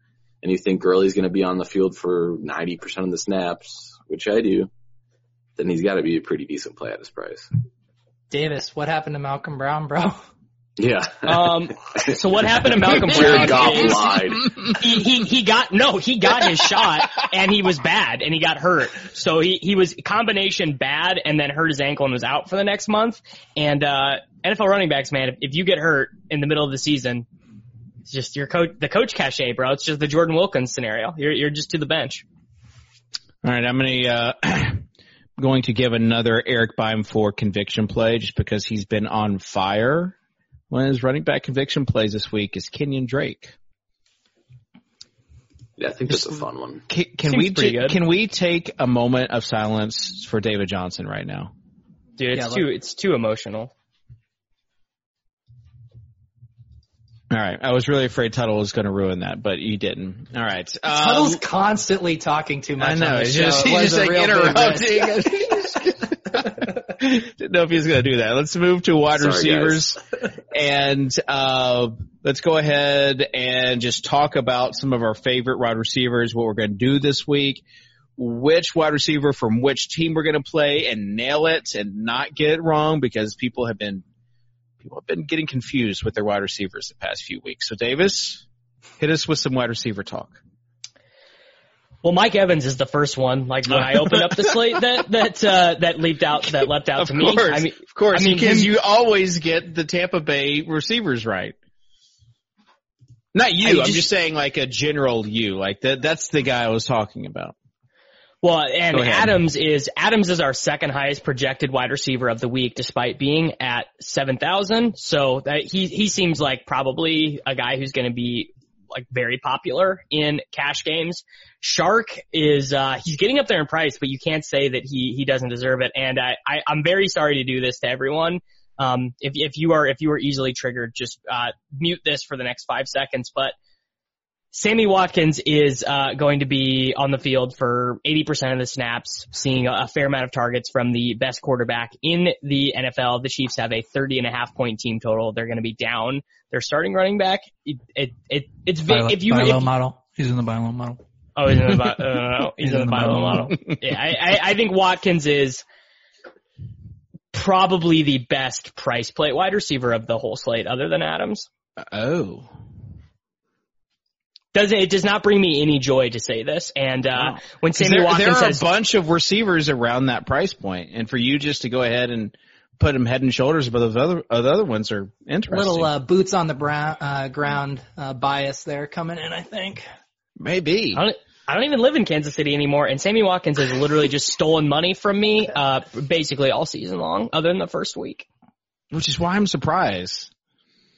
and you think Gurley's going to be on the field for 90% of the snaps, which I do, then he's got to be a pretty decent play at his price. Davis, what happened to Malcolm Brown, bro? Yeah. Um, so what happened to Malcolm Jared Goff is lied. he, he, he got, no, he got his shot and he was bad and he got hurt. So he, he was combination bad and then hurt his ankle and was out for the next month. And, uh, NFL running backs, man, if, if you get hurt in the middle of the season, it's just your coach, the coach cachet, bro. It's just the Jordan Wilkins scenario. You're, you're just to the bench. All right, I'm gonna uh, going to give another Eric Bime for conviction play just because he's been on fire. One of his running back conviction plays this week is Kenyon Drake. Yeah, I think that's a fun one. Can, can we pretty good. can we take a moment of silence for David Johnson right now? Dude, it's Yeah, too, it's too emotional. All right, I was really afraid Tuttle was going to ruin that, but you didn't. All right, um, Tuttle's constantly talking too much I know on it's the show. just he's just like real big interrupting. Didn't know if he was going to do that. Let's move to wide Sorry, receivers, and uh, let's go ahead and just talk about some of our favorite wide receivers. What we're going to do this week, which wide receiver from which team we're going to play, and nail it and not get it wrong because people have been people have been getting confused with their wide receivers the past few weeks. So Davis, hit us with some wide receiver talk. Well, Mike Evans is the first one. Like when I opened up the slate that that uh, that leaped out that leapt out Of to me. I mean, of course, I mean, because you always get the Tampa Bay receivers right. Not you. I I'm just- just saying, like a general you. Like that. That's the guy I was talking about. well, and Adams is Adams is our second highest projected wide receiver of the week, despite being at seven thousand. So that he he seems like probably a guy who's going to be like very popular in cash games. Chark is uh he's getting up there in price, but you can't say that he he doesn't deserve it. And I, I I'm very sorry to do this to everyone. Um, if if you are if you are easily triggered, just uh mute this for the next five seconds. But Sammy Watkins is uh, going to be on the field for 80% of the snaps, seeing a, fair amount of targets from the best quarterback in the NFL. The Chiefs have a 30 and a half point team total. They're going to be down. They're starting running back. It, it, it it's if you if, model. He's in the buy low model. Oh he's in the bi- uh, he's, in the Bible model. Yeah, I, I, I think Watkins is probably the best price play wide receiver of the whole slate, other than Adams. Oh. Does it, it does not bring me any joy to say this. And uh, Wow. when Sammy there, Watkins there are says a bunch of receivers around that price point, and for you just to go ahead and put him head and shoulders above those other uh, the other ones are interesting. Little uh, boots on the brown, uh, ground uh, bias there coming in, I think. Maybe. I don't, I don't even live in Kansas City anymore, and Sammy Watkins has literally just stolen money from me, uh, basically all season long, other than the first week. Which is why I'm surprised.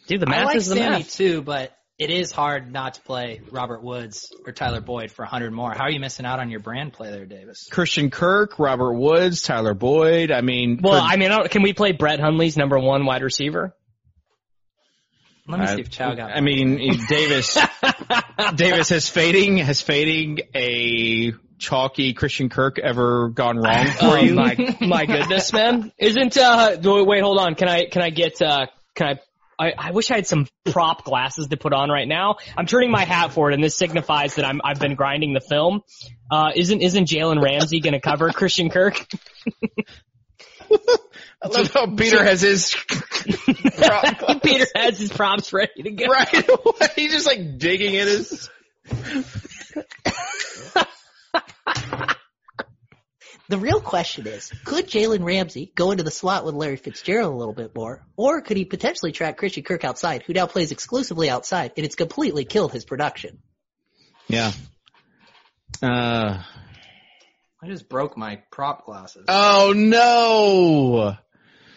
Dude, the math I like is the Sammy math. too, but it is hard not to play Robert Woods or Tyler Boyd for 100 more. How are you missing out on your brand play there, Davis? Christian Kirk, Robert Woods, Tyler Boyd. I mean, Well, for- I mean, can we play Brett Hundley's number one wide receiver? Let me I- see if Chow got I mean, Davis, Davis has fading, has fading a chalky Christian Kirk ever gone wrong for oh you? my, my goodness, man! Isn't uh? Wait, hold on. Can I can I get uh? Can I? I, I wish I had some prop glasses to put on right now. I'm turning my hat for it, and this signifies that I'm I've been grinding the film. Uh, isn't isn't Jalen Ramsey going to cover Christian Kirk? I love how Peter has his Peter has his props ready to go. right away. He's just like digging in his. The real question is, could Jalen Ramsey go into the slot with Larry Fitzgerald a little bit more, or could he potentially track Christian Kirk outside, who now plays exclusively outside, and it's completely killed his production? Yeah. Uh. I just broke my prop glasses. Oh no!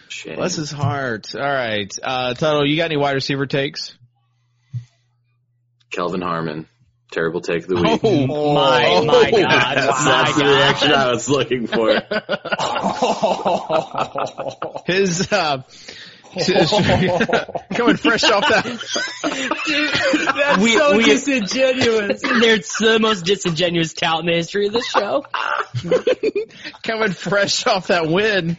Shame. Bless his heart. All right, uh, Tuttle, you got any wide receiver takes? Kelvin Harmon. Terrible take of the week. Oh My my God! That's, my that's the reaction I was looking for. His uh, coming fresh off that. That's We- so we- disingenuous. There's the most disingenuous tout in the history of this show. coming fresh off that win.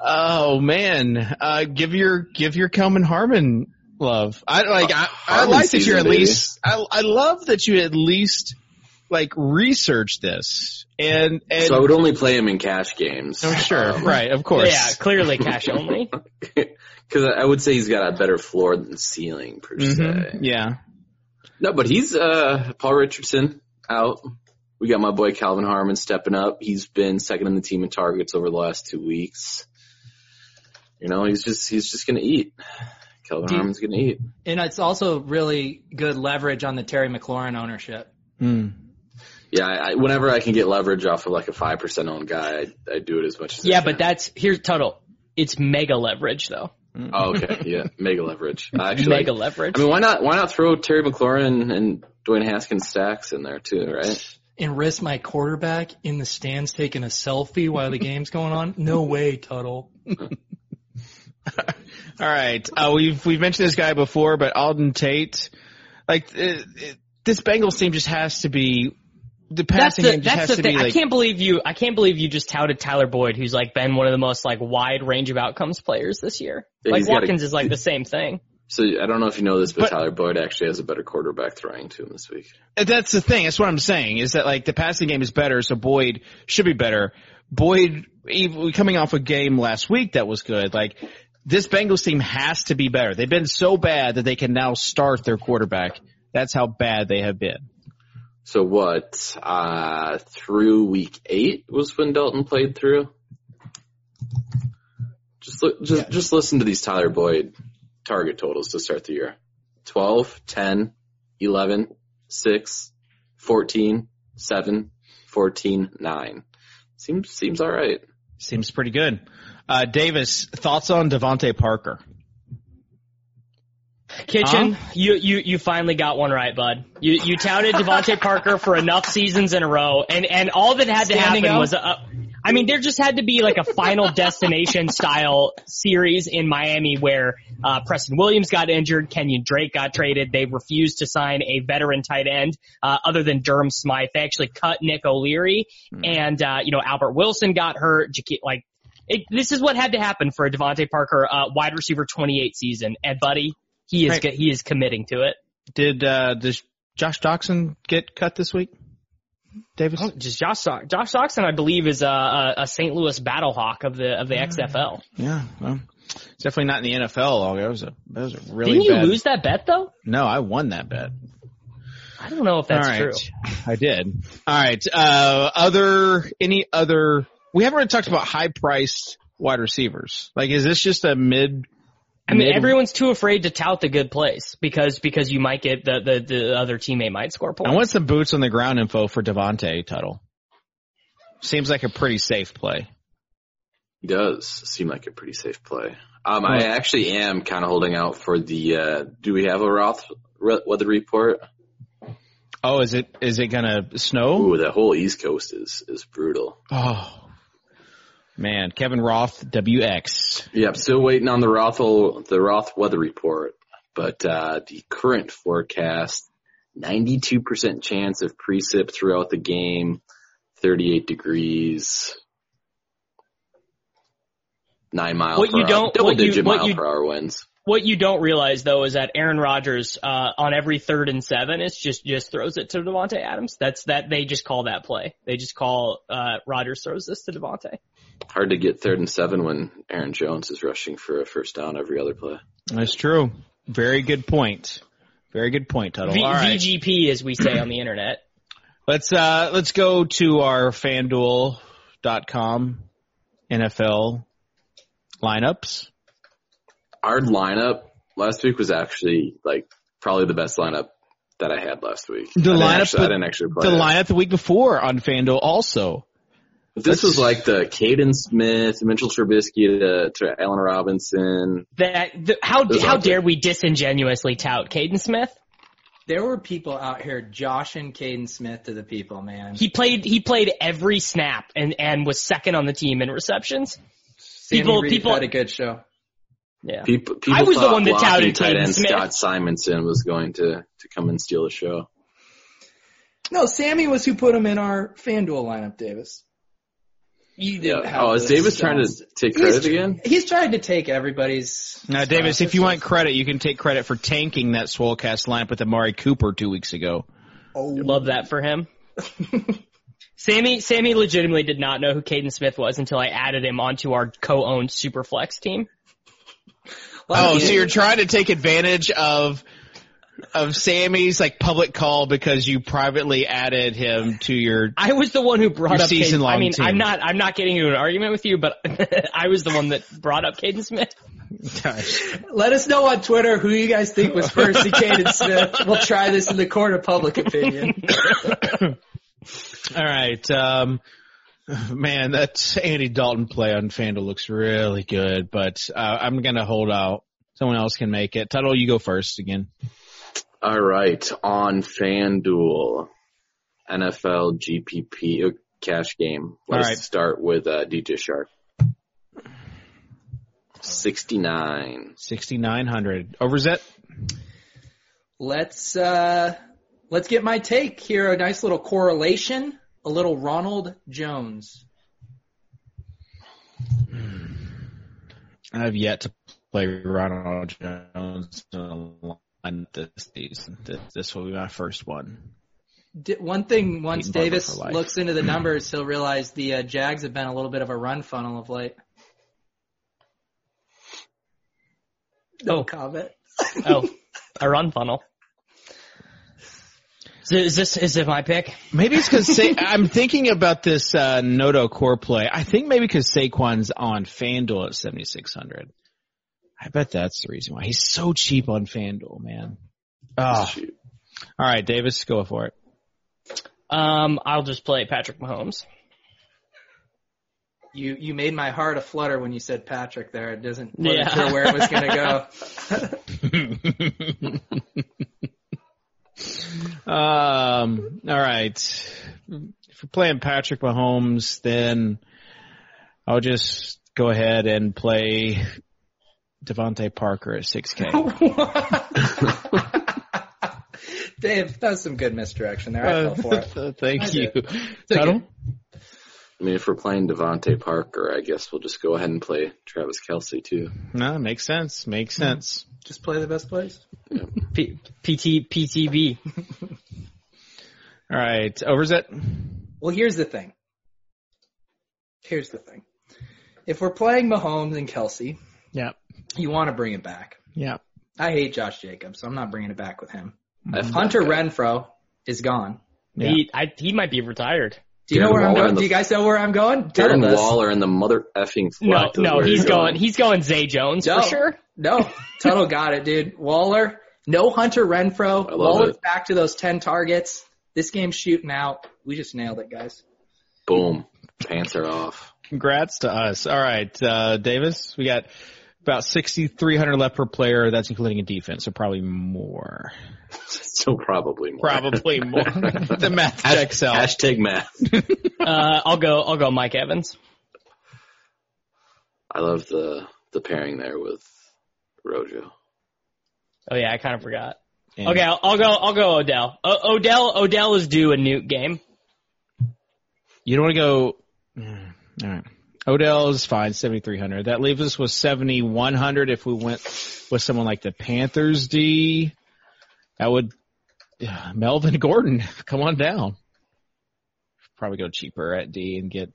Oh man, uh, give your give your Kelvin Harmon love. I like. I, I like that you're at least. I I love that you at least like research this and and. So I would only play him in cash games. Oh sure, um, right, of course. Yeah, clearly cash only. Because I would say he's got a better floor than ceiling per mm-hmm. se. Yeah. No, but he's uh Paul Richardson out. We got my boy Kelvin Harmon stepping up. He's been second in the team in targets over the last two weeks. You know, he's just he's just gonna eat. Kelvin Deep. Harmon's gonna eat. And it's also really good leverage on the Terry McLaurin ownership. Mm. Yeah, I, whenever I can get leverage off of like a five percent owned guy, I, I, do it as much as. Yeah, but that's here's Tuttle. It's mega leverage though. Mm. Oh, okay, yeah, mega leverage. Actually, mega leverage. I mean, why not? Why not throw Terry McLaurin and Dwayne Haskins stacks in there too, right? And risk my quarterback in the stands taking a selfie while the game's going on? No way, Tuttle. All right. Uh, we've we've mentioned this guy before, but Auden Tate, like it, it, this Bengals team just has to be the passing that's the, game just has to thing. be like. I can't believe you. I can't believe you just touted Tyler Boyd, who's like been one of the most like wide range of outcomes players this year. Like Watkins a, is like the same thing. So I don't know if you know this, but, but, Tyler Boyd actually has a better quarterback throwing to him this week. Uh, that's the thing. That's what I'm saying is that like the passing game is better, so Boyd should be better. Boyd, coming off a game last week that was good, like this Bengals team has to be better. They've been so bad that they can now start their quarterback. That's how bad they have been. So what, uh, through week eight was when Dalton played through? Just, just, yeah. just listen to these Tyler Boyd target totals to start the year. 12, 10, 11, 6, 14, 7, 14, 9. Seems, seems alright. Seems pretty good. Uh, Davis, thoughts on DeVante Parker? Kitchen, uh-huh. you, you, you finally got one right, bud. You, you touted DeVante Parker for enough seasons in a row, and, and all that had Standing to happen up. was a, I mean, there just had to be like a final destination style series in Miami where, uh, Preston Williams got injured, Kenyon Drake got traded, they refused to sign a veteran tight end, uh, other than Durham Smythe. They actually cut Nick O'Leary, mm. and, uh, you know, Albert Wilson got hurt, like, it, this is what had to happen for a DeVante Parker, uh, wide receiver 28 season. And buddy, he is, right. he is committing to it. Did, uh, does Josh Doctson get cut this week? Davis? Oh, just Josh, Josh Doctson, I believe, is a, a, a St. Louis Battlehawk of the, of the XFL. Yeah. Well, it's definitely not in the NFL. That was a, that was a really Didn't you bad... lose that bet though? No, I won that bet. I don't know if that's true. I did. All right. Uh, other, any other we haven't really talked about high priced wide receivers. Like, is this just a mid? I mean, everyone's too afraid to tout the good place because because you might get the the, the other teammate might score points. I want some boots on the ground info for Davante Tuttle. Seems like a pretty safe play. He does seem like a pretty safe play. Um, I actually am kind of holding out for the. Uh, do we have a Roth weather report? Oh, is it is it gonna snow? Ooh, the whole East Coast is is brutal. Oh, Man, Kevin Roth, WX. Yep, still waiting on the Roth the Roth weather report, but uh, the current forecast: 92% chance of precip throughout the game, 38 degrees, nine mile what per you don't, double digit you, mile you, per hour winds. What you don't realize though is that Aaron Rodgers uh, on every third and seven is just just throws it to Davante Adams. That's that they just call that play. They just call uh, Rodgers throws this to Davante hard to get third and seven when Aaron Jones is rushing for a first down every other play. That's true. Very good point. Very good point, Tuttle. V- right. VGP, as we say on the internet. Let's uh let's go to our FanDuel.com NFL lineups. Our lineup last week was actually like probably the best lineup that I had last week. The I lineup, actually, I didn't actually play the it. lineup the week before on FanDuel also. This was like the Kaden Smith, Mitchell Trubisky to, to Allen Robinson. That the, how how dare we disingenuously tout Kaden Smith? There were people out here joshing Kaden Smith to the people, man. He played he played every snap and and was second on the team in receptions. Sammy people Reed people had a good show. Yeah. People, people I was the one that touted tight end Smith. Scott Simonson was going to to come and steal the show. No, Sammy was who put him in our FanDuel lineup, Davis. You didn't Yeah. have Oh, is the Davis trying to stats. take He's- credit again? He's trying to take everybody's. Now, Davis, if you want credit, you can take credit for tanking that Swolecast lineup with Amari Cooper two weeks ago. Oh, Love that for him. Sammy, Sammy legitimately did not know who Kaden Smith was until I added him onto our co-owned Superflex team. Oh, so you're trying to take advantage of of Sammy's like public call because you privately added him to your. I was the one who brought up. Season-long I mean, team. I'm not. I'm not getting into an argument with you, but I was the one that brought up Kaden Smith. Let us know on Twitter who you guys think was first to Kaden Smith. We'll try this in the court of public opinion. All right, um, man, that Andy Dalton play on Fanduel looks really good, but uh, I'm gonna hold out. Someone else can make it. Tuttle, you go first again. All right, on FanDuel, NFL GPP uh, cash game. Let's All right. start with uh, DJ Chark. 69. 6,900. Overzet? Let's uh let's get my take here. A nice little correlation. A little Ronald Jones. I've yet to play Ronald Jones on this season. This, this will be my first one. D- one thing, once Peyton Davis looks into the numbers, he'll realize the uh, Jags have been a little bit of a run funnel of late. No Oh. comment. Oh, a run funnel. So is this is it my pick? Maybe it's because Sa- I'm thinking about this uh, Noto core play. I think maybe because Saquon's on FanDuel at 7,600. I bet that's the reason why. He's so cheap on FanDuel, man. Oh. All right, Davis, go for it. Um, I'll just play Patrick Mahomes. You you made my heart a flutter when you said Patrick there. It doesn't wasn't Yeah. sure where it was gonna go. um, all right. If we're playing Patrick Mahomes, then I'll just go ahead and play DeVante Parker at 6K. Dave, that's some good misdirection there. I fell for it. Uh, Thank I you. did. Tuttle? I mean, if we're playing DeVante Parker, I guess we'll just go ahead and play Travis Kelce too. No, makes sense. Makes sense. Just play the best plays. P- PT PTB. All right. Overzet? Well, here's the thing. Here's the thing. If we're playing Mahomes and Kelce, Yeah. you want to bring it back. Yeah. I hate Josh Jacobs, so I'm not bringing it back with him. F that Hunter guy. Renfrow is gone. Yeah. He I, he might be retired. Do you know Darren where I'm going? the- Do you guys know where I'm going? Tell Darren us. Waller and the mother effing No, no, where he's you're going. He's going Zay Jones No. for sure. No, Tuttle got it, dude. Waller, no Hunter Renfrow. I Waller's it. back to those 10 targets. This game's shooting out. We just nailed it, guys. Boom. Pants are off. Congrats to us. All right, uh, Davis, we got about 6,300 left per player. That's including a defense, so probably more. Still probably more. Probably more. the math Hash- checks out. Hashtag math. Uh, I'll go. I'll go Mike Evans. I love the the pairing there with Rojo. Oh yeah, I kind of forgot. And- Okay, I'll, I'll go. I'll go Odell. O- Odell. Odell is due a nuke game. You don't want to go. mm, All right. Odell is fine, 7,300. That leaves us with 7,100 if we went with someone like the Panthers D. That would, yeah, Melvin Gordon, come on down. Probably go cheaper at D and get,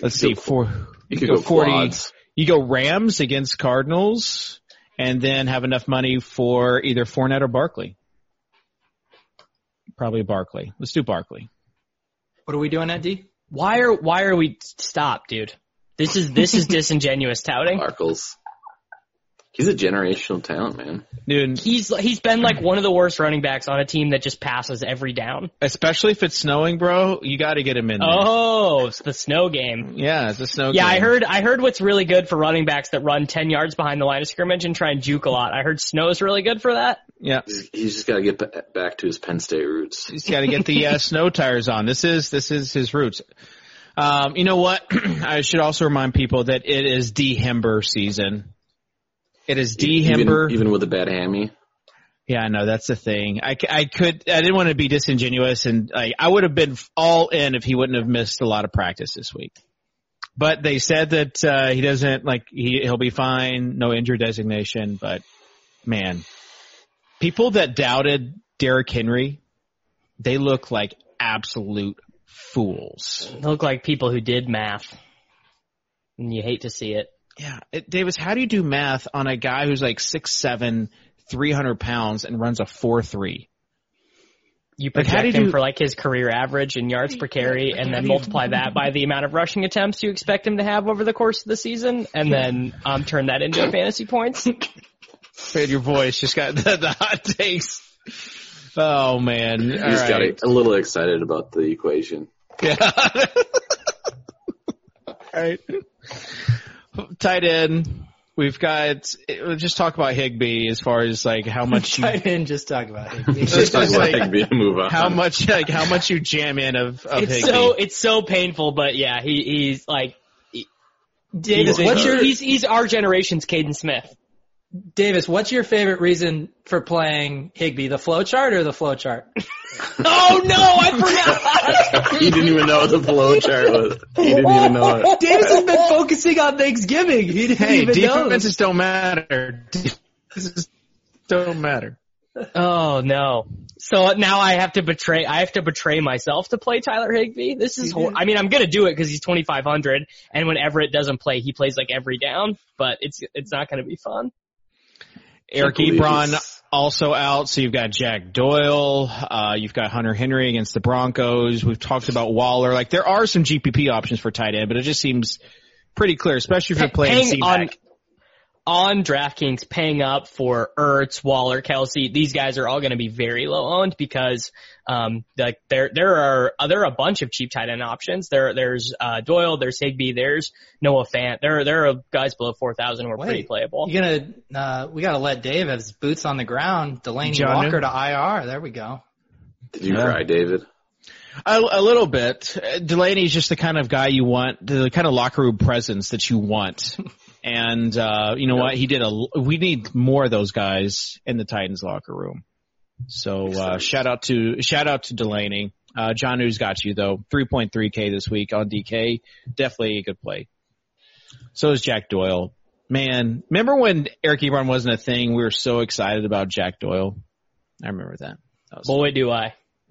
let's could see, go- four, You could go, 40. quads. You go Rams against Cardinals and then have enough money for either Fournette or Barkley. Probably Barkley. Let's do Barkley. What are we doing at D? Why are Why are we stop, dude? This is this is disingenuous touting. Barkles. He's a generational talent, man. Dude, He's he's been like one of the worst running backs on a team that just passes every down. especially if it's snowing, bro, you got to get him in there. Oh, it's the snow game. Yeah, it's a snow game. Yeah, I heard I heard what's really good for running backs that run ten yards behind the line of scrimmage and try and juke a lot. I heard snow's really good for that. Yeah, He's, he's just got to get back to his Penn State roots. he's got to get the uh, snow tires on. This is this is his roots. Um, you know what? I should also remind people that it is D Hember season. It is D Even, Hember. even with a bad hammy. Yeah, I know that's the thing. I, I could, I didn't want to be disingenuous and like, I would have been all in if he wouldn't have missed a lot of practice this week. But they said that, uh, he doesn't like, he, he'll be fine, no injury designation, but man, people that doubted Derrick Henry, they look like absolute fools. They look like people who did math. And you hate to see it. Yeah. It, Davis, how do you do math on a guy who's like six seven, 300 pounds and runs a 4-3. You project like him do, for like his career average in yards per carry and then multiply that by the amount of rushing attempts you expect him to have over the course of the season and then um, turn that into fantasy points. Fade your voice just got the, the hot takes. Oh man. He's right. got a, a little excited about the equation. Yeah. All right. Tight end. We've got we'll just talk about Higbee as far as like how much you in just talk about Higbee. just talk about like, Higbee move on. How much like how much you jam in of, of it's Higbee. so it's so painful, but yeah, he he's like he, Davis, what's your he's he's our generation's Caden Smith. Davis, what's your favorite reason for playing Higbee? The flow chart or the flow chart? oh no, I forgot. he didn't even know what the flow chart was. He didn't even know it. Davis has been focusing on Thanksgiving. He didn't hey, even defenses don't matter. Defenses don't matter. Oh no. So now I have to betray, I have to betray myself to play Tyler Higbee. This is, hor- I mean, I'm gonna do it because he's 2500 and when Everett doesn't play, he plays like every down, but it's, it's not gonna be fun. Eric Ebron also out, so you've got Jack Doyle, uh, you've got Hunter Henry against the Broncos. We've talked about Waller. Like there are some GPP options for tight end, but it just seems pretty clear, especially if you're playing C-back on DraftKings paying up for Ertz, Waller, Kelce, these guys are all going to be very low owned because um like there there are uh, there are a bunch of cheap tight end options. There there's uh Doyle, there's Higbee, there's Noah Fant. There there are guys below four thousand who are Wait, pretty playable. You gonna uh we gotta let Dave have his boots on the ground. Delanie John Walker to IR. There we go. Did you yeah. cry, David? A, a little bit. Delanie's just the kind of guy you want, the kind of locker room presence that you want. And uh, you know yep. what? He did a. We need more of those guys in the Titans locker room. So uh, shout out to shout out to Delanie. Uh, John Who's got you though. 3.3k this week on DK. Definitely a good play. So is Jack Doyle. Man, remember when Eric Ebron wasn't a thing? We were so excited about Jack Doyle. I remember that. that Boy, fun. do I.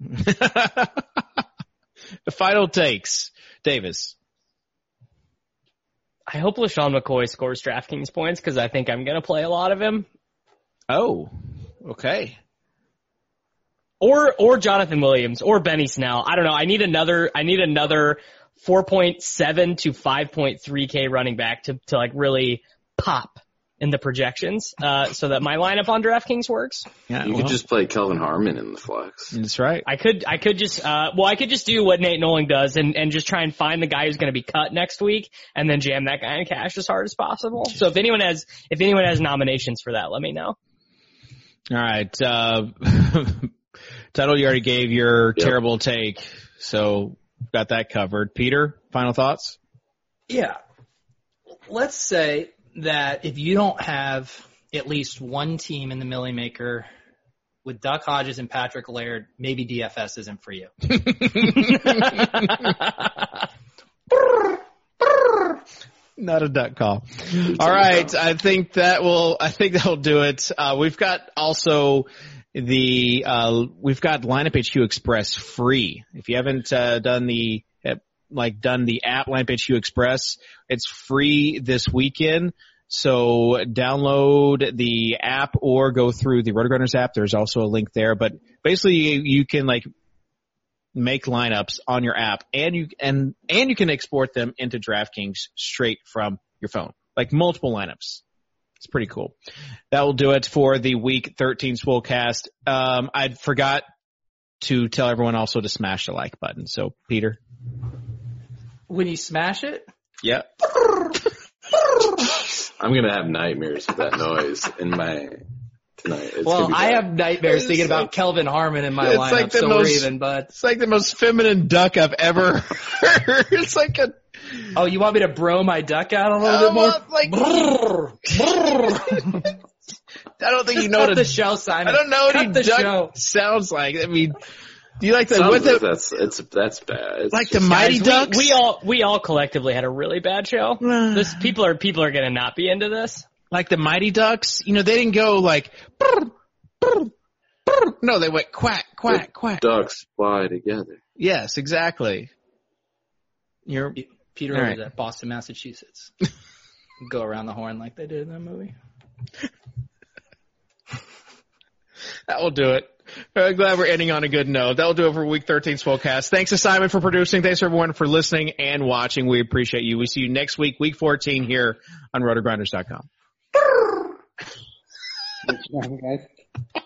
the final takes. Davis. I hope LeSean McCoy scores DraftKings points because I think I'm going to play a lot of him. Oh, okay. Or or Jonathan Williams or Benny Snell. I don't know. I need another. I need another 4.7 to 5.3k running back to to like really pop in the projections, uh, so that my lineup on DraftKings works. Yeah, you well, could just play Kelvin Harmon in the flex. That's right. I could, I could just, uh, well, I could just do what Nate Nolan does and, and just try and find the guy who's going to be cut next week and then jam that guy in cash as hard as possible. So if anyone has, if anyone has nominations for that, let me know. All right. Uh, Tuttle, you already gave your yep. terrible take, so got that covered. Peter, final thoughts? Yeah. Let's say that if you don't have at least one team in the Milly Maker with Duck Hodges and Patrick Laird, maybe DFS isn't for you. Not a duck call. All right, I think that will. I think that will do it. Uh, we've got also the uh, we've got Lineup HQ Express free. If you haven't uh, done the like done the app HQ Express, it's free this weekend. So download the app or go through the RotoGrinders app. There's also a link there, but basically you, you can like make lineups on your app and you, and, and you can export them into DraftKings straight from your phone, like multiple lineups. It's pretty cool. That will do it for the week 13 Swolecast. Um, I forgot to tell everyone also to smash the like button. So Peter. When you smash it? Yep. I'm gonna have nightmares with that noise in my tonight. It's well, I have nightmares thinking like, about Kelvin Harmon in my lineup, like so most, even, but it's like the most feminine duck I've ever heard. It's like a. Oh, you want me to bro my duck out a little bit more? like. I don't think you know what the a, show, Simon. I don't know what Cut a the duck show. sounds like. I mean, do you like the Sounds what the that's it's that's bad. It's like the Mighty Guys, Ducks? We, we all we all collectively had a really bad show. this people are people are gonna not be into this. like the Mighty Ducks. You know, they didn't go like. "Brr, brr, brr." No, they went quack quack quack. ducks fly together. Yes, exactly. You're Peter All right. at Boston, Massachusetts. Go around the horn like they did in that movie. That will do it. Uh, glad we're ending on a good note. That'll do it for Week 13 Swolecast. Thanks to Simon for producing. Thanks everyone for listening and watching. We appreciate you. We see you next week, Week 14 here on RotoGrinders.com. Good job, guys.